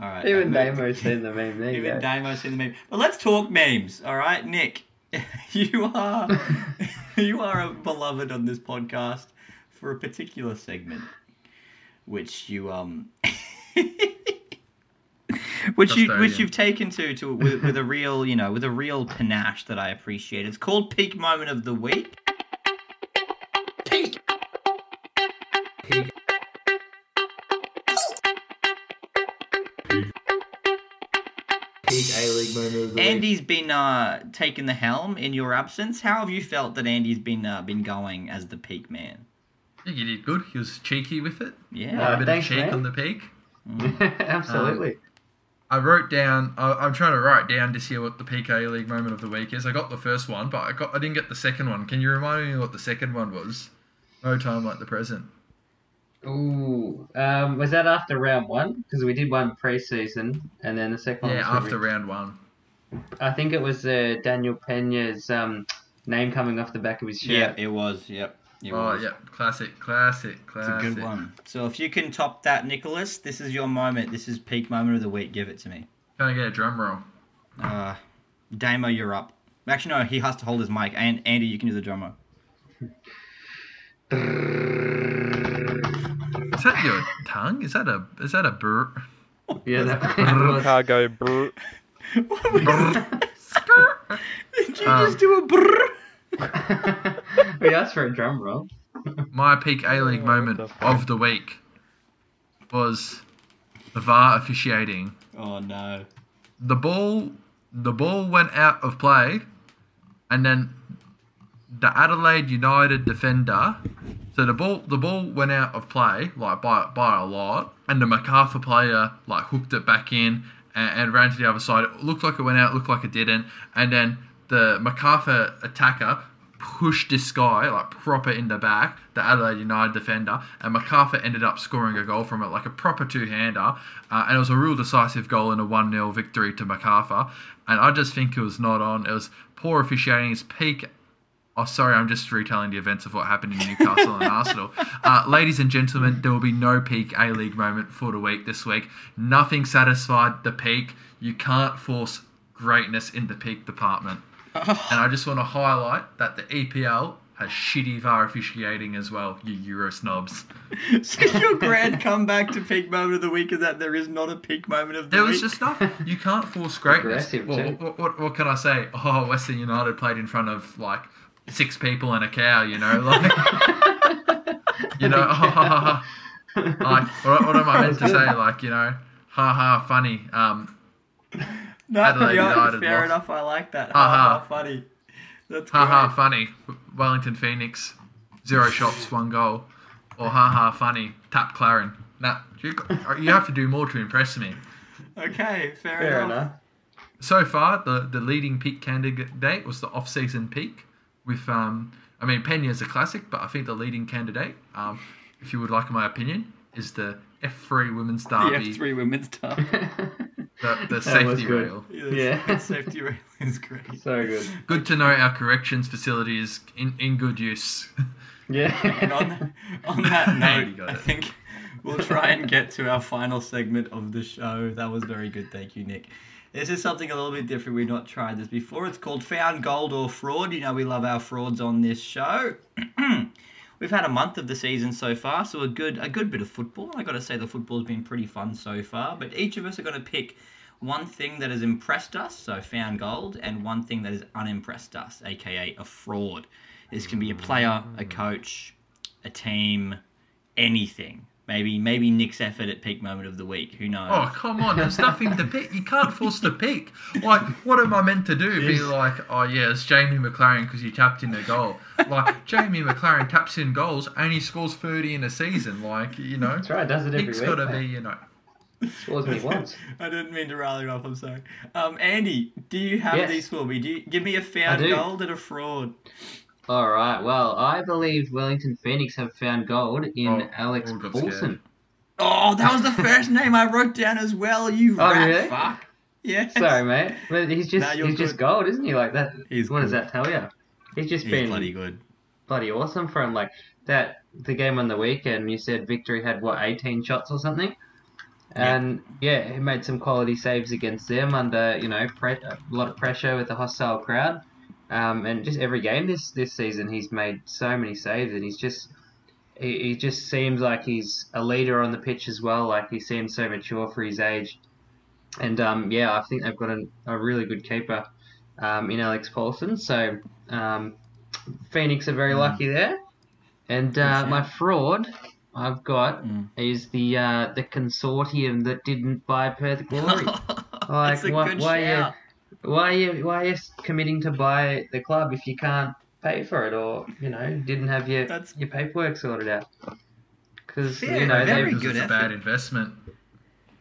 All right. even Damo's seen the meme. There Even go. Damo's seen the meme. But let's talk memes. All right, Nick. You are you are a beloved on this podcast for a particular segment, which you um. Which you which you've taken to to with, with a real you know with a real panache that I appreciate. It's called peak moment of the week. Peak. Peak A League moment of the week. Andy's been uh, taking the helm in your absence. How have you felt that Andy's been uh, been going as the peak man? I think he did good. He was cheeky with it. Yeah. Uh, a bit thanks, of cheek mate. on the peak. Absolutely. I wrote down. I, I'm trying to write down to see what the PK League moment of the week is. I got the first one, but I got I didn't get the second one. Can you remind me what the second one was? No time like the present. Ooh, um, was that after round one? Because we did one pre-season, and then the second one. Yeah, was after round one. I think it was uh, Daniel Pena's um, name coming off the back of his shirt. Yeah, it was. Yep. It Oh was. yeah, classic, classic, It's classic. a good one. So if you can top that, Nicholas, this is your moment. This is peak moment of the week. Give it to me. Can I get a drum roll? Uh, Damo, you're up. Actually, no, he has to hold his mic. And Andy, you can do the drummer. Is that your tongue? Is that a is that a burr? Yeah, that was. Cargo brute. Did you Um, just do a brrr? we asked for a drum roll. My peak A League Oh, moment the of the week was the VAR officiating. Oh no. The ball the ball went out of play and then the Adelaide United defender so the ball the ball went out of play like by by a lot and the MacArthur player like hooked it back in and, and ran to the other side. It looked like it went out, looked like it didn't, and then the MacArthur attacker pushed this guy like proper in the back, the Adelaide United defender, and MacArthur ended up scoring a goal from it, like a proper two-hander, uh, and it was a real decisive goal in a one-0 victory to MacArthur. And I just think it was not on. It was poor officiating. His peak Oh, sorry, I'm just retelling the events of what happened in Newcastle and Arsenal. Uh, ladies and gentlemen, there will be no peak A League moment for the week this week. Nothing satisfied the peak. You can't force greatness in the peak department. And I just want to highlight that the EPL has shitty VAR officiating as well, you Euro snobs. so your grand comeback to peak moment of the week is that there is not a peak moment of the There week. There was just nothing. You can't force greatness. Aggressive, Well, what, what, what can I say? Oh, Western United played in front of like six people and a cow. You know, like you know, like what, what am I meant to say? Like you know, ha ha, funny. Um, no, Adelaide yeah, United fair lost. enough. I like that. Ha Ha ha. ha, funny. That's ha ha, funny. Wellington Phoenix, zero shots, one goal. Or ha ha, funny. Tap Claren. Nah, you, you have to do more to impress me. Okay, fair, Fair enough. enough. So far, the, the leading peak candidate was the off-season peak with, um, I mean, Pena's a classic, but I think the leading candidate, um, if you would like my opinion, is the F3 Women's The Derby, F3 women's stuff. the, the safety rail. Yeah. that safety rail is great. so good. Good to know our corrections facility is in, in good use. And Yeah. on, on that note, I think we'll try and get to our final segment of the show. That was very good. Thank you, Nick. This is something a little bit different. We've not tried this before. It's called Found Gold or Fraud. You know, we love our frauds on this show. We've had a month of the season so far, so a good a good bit of football. I got to say the football's been pretty fun so far. But each of us are going to pick one thing that has impressed us, so found gold, and one thing that has unimpressed us, aka a fraud. This can be a player, a mm. coach, a team, anything. Maybe maybe Nick's effort at peak moment of the week. Who knows? Oh, come on. There's nothing to pick. You can't force the pick. Like, what am I meant to do? Be like, oh, yeah, it's Jamie Maclaren because he tapped in a goal. Like, Jamie Maclaren taps in goals and he scores 30 in a season. Like, you know, That's right. Does it every pick's week. got to be, you know. Scores me once. I didn't mean to rally you up. I'm sorry. Um, Andy, do you have Yes. these for me? Do you give me a found do. gold and a fraud? All right. Well, I believe Wellington Phoenix have found gold in Oh, Alex I Paulsen. Oh, that was the first name I wrote down as well. You Oh, rat really? fuck. Yes. Sorry, mate. But he's just Nah, you're he's just gold, isn't he? Like that. He's what does that tell you? He's just He's been bloody good. bloody awesome for him. Like that, the game on the weekend, you said Victory had what, 18 shots or something? And yeah, he made some quality saves against them under, you know, pre- a lot of pressure with a hostile crowd. Um, and just every game this, this season, he's made so many saves, and he's just he, he just seems like he's a leader on the pitch as well. Like he seems so mature for his age. And um, yeah, I think they've got a, a really good keeper um, in Alex Paulsen. So um, Phoenix are very lucky there. And uh, my fraud I've got Mm. is the uh, the consortium that didn't buy Perth Glory. A why- good why you- shout. Why are you why are you committing to buy the club if you can't pay for it or you know didn't have your That's- your paperwork sorted out? Because Fair, you know very they've good It's a bad investment.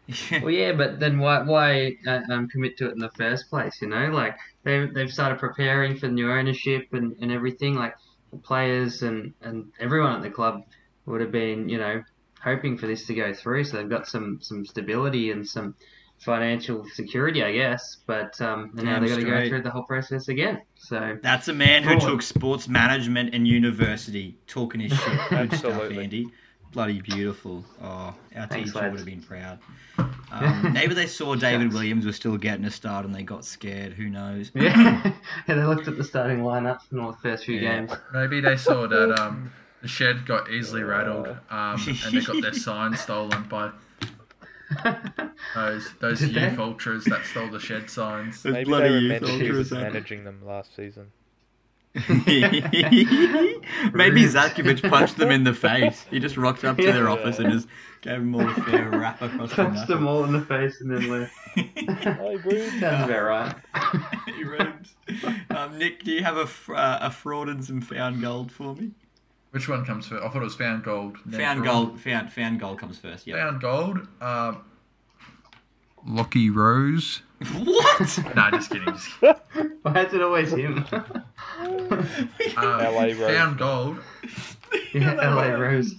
well, yeah, but then why why uh, um, commit to it in the first place? You know, like they they've started preparing for new ownership and, and everything. Like the players and and everyone at the club would have been you know hoping for this to go through. So they've got some some stability and some financial security, I guess. But um, and now they've got to go through the whole process again. So That's a man who took sports management and university, talking his shit. Good stuff, Andy. Bloody beautiful. Oh, our Thanks, teacher lads. would have been proud. Um, maybe they saw David Williams was still getting a start and they got scared. Who knows? yeah, yeah, they looked at the starting lineup in all the first few Yeah. games. Maybe they saw that um, the shed got easily rattled um, and they got their sign stolen by those those Did they? youth ultras that stole the shed signs. Those Maybe bloody they youth remembered ultras, managing them last season. Maybe Zadkovich punched them in the face. He just rocked up to their Yeah. office and just gave them all a fair rap across the Punched them all in the face and then left. I agree. Sounds about right. He rhymes. um, Nick, do you have a, uh, a fraud and some found gold for me? Which one comes first? I thought it was found gold. Found fraud. gold. Found found gold comes first. Yeah. Found gold. Um, Lockie Rose. What? Nah, just kidding. Just kidding. Why is it always him? Uh, LA Rose. Found gold. yeah, LA Rose.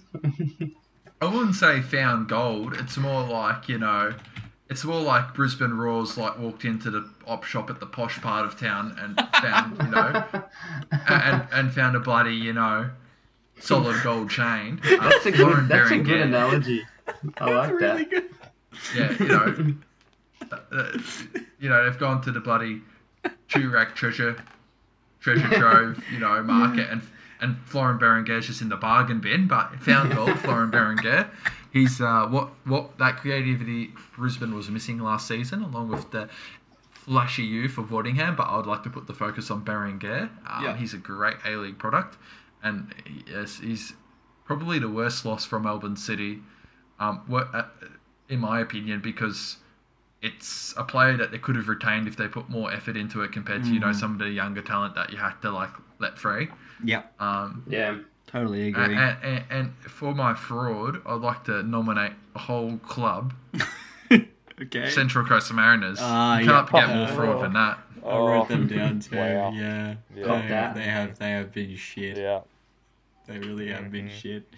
I wouldn't say found gold. It's more like you know, it's more like Brisbane Roars like walked into the op shop at the posh part of town and found you know, and and found a bloody you know, solid gold chain. Uh, That's a good. That's a good analogy. I like really that. good. Yeah, you know, uh, uh, you know they've gone to the bloody Chirac treasure treasure trove, you know, market and. And Florin Berenguer's just in the bargain bin, but found gold. Florin Berenguer, he's uh, what what that creativity Brisbane was missing last season, along with the flashy youth of Waddingham. But I would like to put the focus on Berenguer. Um, Yeah. He's a great A League product, and yes, he's probably the worst loss from Melbourne City, um, wha- uh, in my opinion, because it's a player that they could have retained if they put more effort into it compared to you know some of the younger talent that you had to like let free. Yeah. Um, Yeah. totally and, agree. and, and for my fraud, I'd like to nominate a whole club, okay. Central Coast Mariners. Ah, you can't yeah. get more fraud than that. I wrote them Oh, down too. wow. Yeah, Yeah. They, they have they have been shit. Yeah. They really have been Mhm. shit.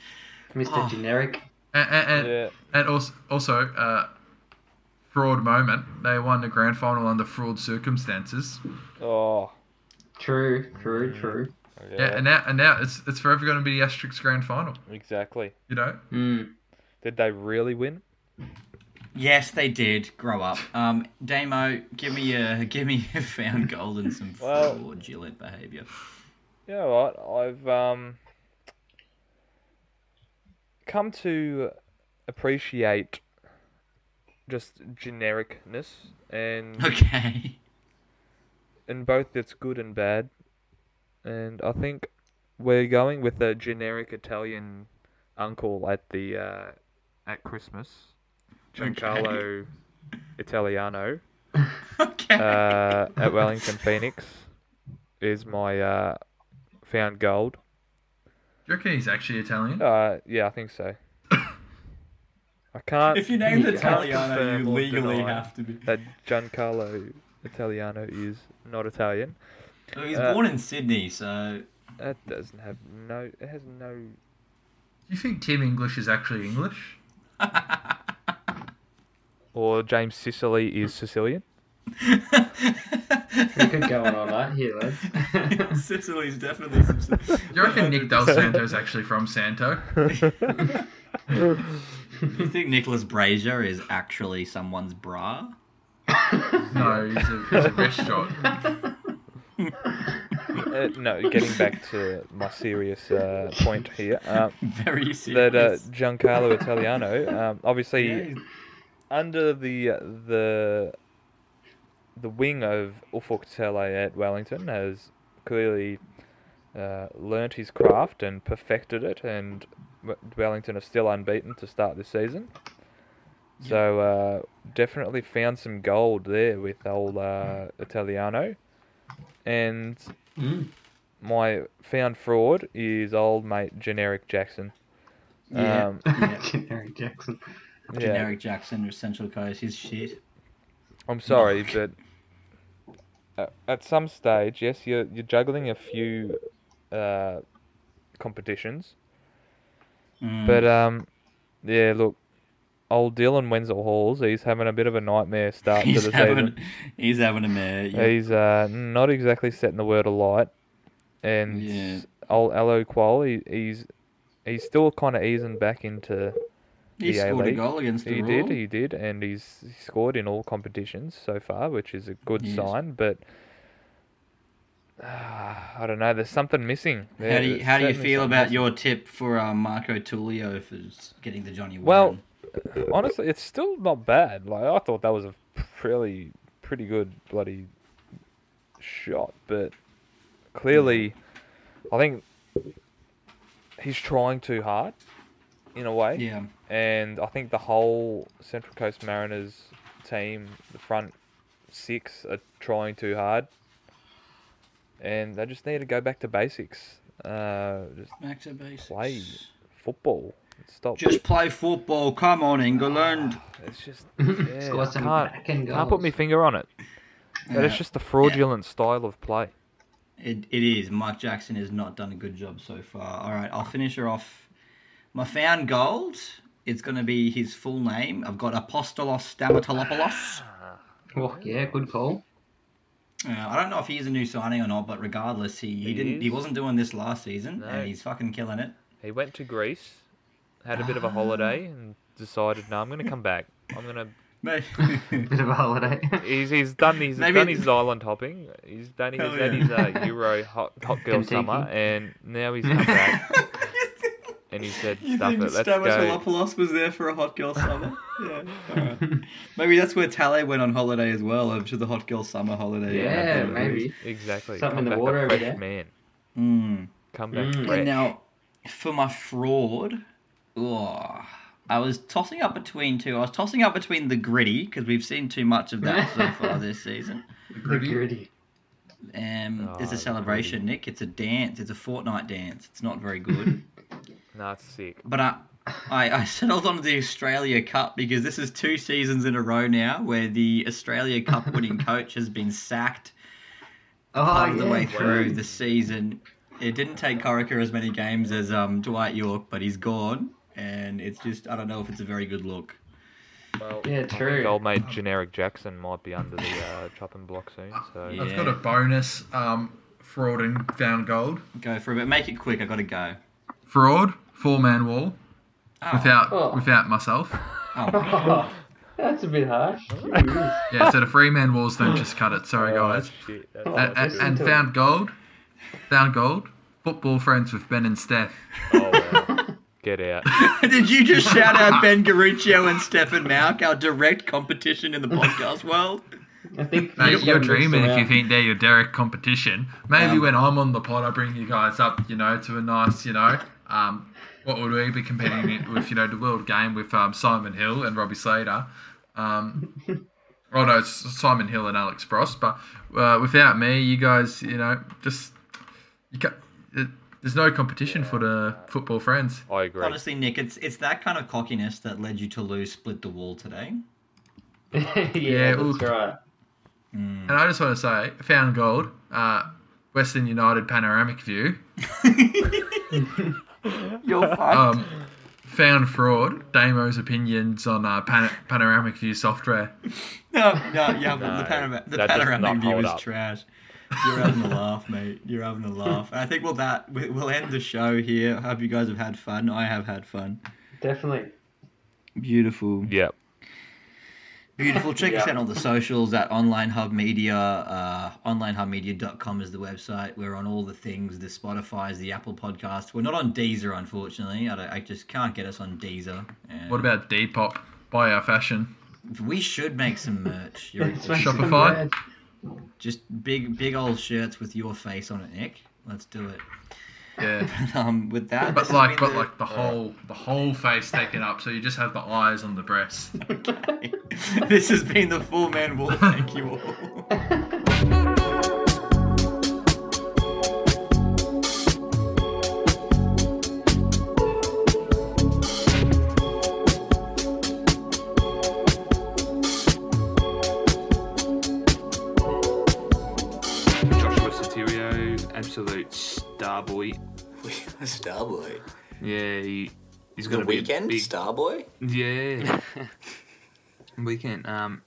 Mr. Oh. Generic. And, and, and, Yeah. and also, also uh, fraud moment. They won the grand final under fraud circumstances. Oh. True. True. True. Yeah. Yeah, and now and now it's it's forever going to be the asterisk grand final. exactly. You know. Mm. Did they really win? Yes, they did. Grow up. Um, Damo, give me a give me a found gold and some Well- fraudulent behaviour. You know what? I've um come to appreciate just genericness and Okay. in both its good and bad. And I think we're going with a generic Italian uncle at the uh, at Christmas, Giancarlo Italiano Okay. uh, at Wellington Phoenix is my uh, found gold. Do you reckon he's actually Italian? Uh, yeah, I think so. I can't. if you name can't Italiano, you legally have to be. that Giancarlo Italiano is not Italian. Well, he's uh, born in Sydney, so That doesn't have no. It has no. Do you think Tim English is actually English? Or James Sicily is Sicilian. We could go on all night here, lads. Sicily's definitely. Some... Do you reckon Nick Del Santo's actually from Santo? Do you think Nicholas Brazier is actually someone's bra? No, he's a, he's a restaurant. Uh, no, getting back to my serious uh, point here. Uh, Very that serious. uh, Giancarlo Italiano, um, obviously Yeah, he's- under the the the wing of Ufuk Talay at Wellington has clearly uh, learnt his craft and perfected it, and Wellington are still unbeaten to start this season. So uh, definitely found some gold there with old uh, Italiano, and Mm. my found fraud is old mate Generic Jackson. Yeah. Um, Yeah. Generic Jackson. Yeah. Generic Jackson or Central Coast, he's shit. I'm sorry, but at, at some stage, yes, you're you're juggling a few uh, competitions, Mm. but um, yeah, look, old Dylan Wenzel Halls, he's having a bit of a nightmare start he's to the having, season. he's having a mare. Yeah. He's uh, not exactly setting the word alight, and Yeah. old Alou Kuol, he, he's he's still kind of easing back into. He scored a A-League. goal against the He did, he did, and he's he scored in all competitions so far, which is a good Yes. sign. But uh, I don't know, there's something missing. How do you, how do you feel about missing. your tip for uh, Marco Tullio for s- getting the Johnny Well, Warren? Honestly, it's still not bad. Like I thought that was a really pretty good bloody shot, but clearly, I think he's trying too hard in a way. yeah, and I think the whole Central Coast Mariners team, the front six, are trying too hard, and they just need to go back to basics. Uh, just back to basics. play football. Stop. Just play football. Come on, England. It's just yeah, Score I some can't, can't put my finger on it. But it's just the fraudulent style of play. It, it is. Mike Jackson has not done a good job so far. All right, I'll finish her off. My found gold. It's going to be his full name. I've got Apostolos Stamatelopoulos. Oh, yeah, good call. Uh, I don't know if he's a new signing or not, but regardless, he, he, He didn't. He wasn't doing this last season, No. and he's fucking killing it. He went to Greece, had a bit of a holiday, and decided, no, I'm going to come back. I'm going to. Mate. Bit of a holiday. He's, he's done his Maybe- done his island hopping. He's done his had yeah. his uh, Euro hot hot girl Kentucky. summer, and now he's come back and he said, You "Stuff think it, let's go." Stamatelopoulos was there for a hot girl summer? yeah. alright. Maybe that's where Talay went on holiday as well, over to the hot girl summer holiday. Yeah, maybe. Exactly. Something in the back water a over fresh there. man. Mm. Come back Mm. fresh. And now, for my fraud, oh, I was tossing up between two. I was tossing up between the gritty because we've seen too much of that so far this season. The gritty. Um, Oh, it's a the celebration, Nick. It's a dance. It's a Fortnite dance. It's not very good. Nah, it's sick. but I, I, I settled on the Australia Cup because this is two seasons in a row now where the Australia Cup winning coach has been sacked Oh, part of the way through true. the season. It didn't take Corica as many games as um, Dwight Yorke, but he's gone, and it's just I don't know if it's a very good look. Well, Yeah, I true. old mate generic Jackson might be under the uh, chopping block soon. So Yeah. I've got a bonus um, fraud and found gold. Go for a bit. Make it quick. I got to go. Fraud, four man wall, Oh, without Oh. without myself. oh, that's a bit harsh. Yeah, so the three man walls don't just cut it. Sorry, Oh, guys. shit, that's Oh, And, and, listen and found gold, found gold. Football friends with Ben and Steph. Oh, wow. Get out. Did you just shout out Ben Garuccio and Stefan Mauk, our direct competition in the podcast world? I think Mate, just you're got mixed dreaming if you think they're your direct competition. Maybe Um, when I'm on the pod, I bring you guys up, you know, to a nice, you know, um, what would we be competing in with, you know, the world game with um, Simon Hill and Robbie Slater. Um, oh no, it's Simon Hill and Alex Frost. But uh, without me, you guys, you know, just you ca it, there's no competition for the football friends. I agree. Honestly, Nick, it's it's that kind of cockiness that led you to lose split the wall today. yeah, Yeah, that's ooh. right. And I just want to say, found gold, uh, Western United panoramic view. You're fucked. Um, found fraud. Damo's opinions on uh, pan- panoramic view software. no, no, yeah, but No, the, panorama- the panoramic view is up. trash. You're having a laugh, mate. You're having a laugh. And I think we'll that we'll end the show here. I hope you guys have had fun. I have had fun. Definitely. Beautiful. Yep. Beautiful. Check us out on the socials at Online Hub Media. Uh, onlinehubmedia.com is the website. We're on all the things the Spotify's, the Apple Podcast. We're not on Deezer, unfortunately. I, don't, I just can't get us on Deezer. And What about Depop? Buy our fashion. We should make some merch. You're, Shopify? some merch. just big, big old shirts with your face on it, Nick. Let's do it. Yeah. Um, with that, But like, been but the- like the whole, the whole face taken up, so you just have the eyes on the breast. this has been the Full Man Wall. Thank you all. Jaushua Sotirio, absolute star boy. Starboy. Yeah, he, he's going to be a weekend big. Starboy. Yeah. weekend. Um.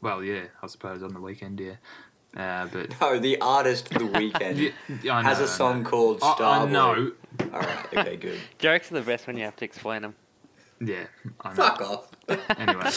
Well, yeah, I suppose on the weekend, yeah. Uh, but No, the artist The Weeknd yeah, yeah, has know, a I song know. called I, Starboy. I know. All right. Okay. Good. Jokes are the best when you have to explain them. Yeah, I know. Fuck off. Anyway,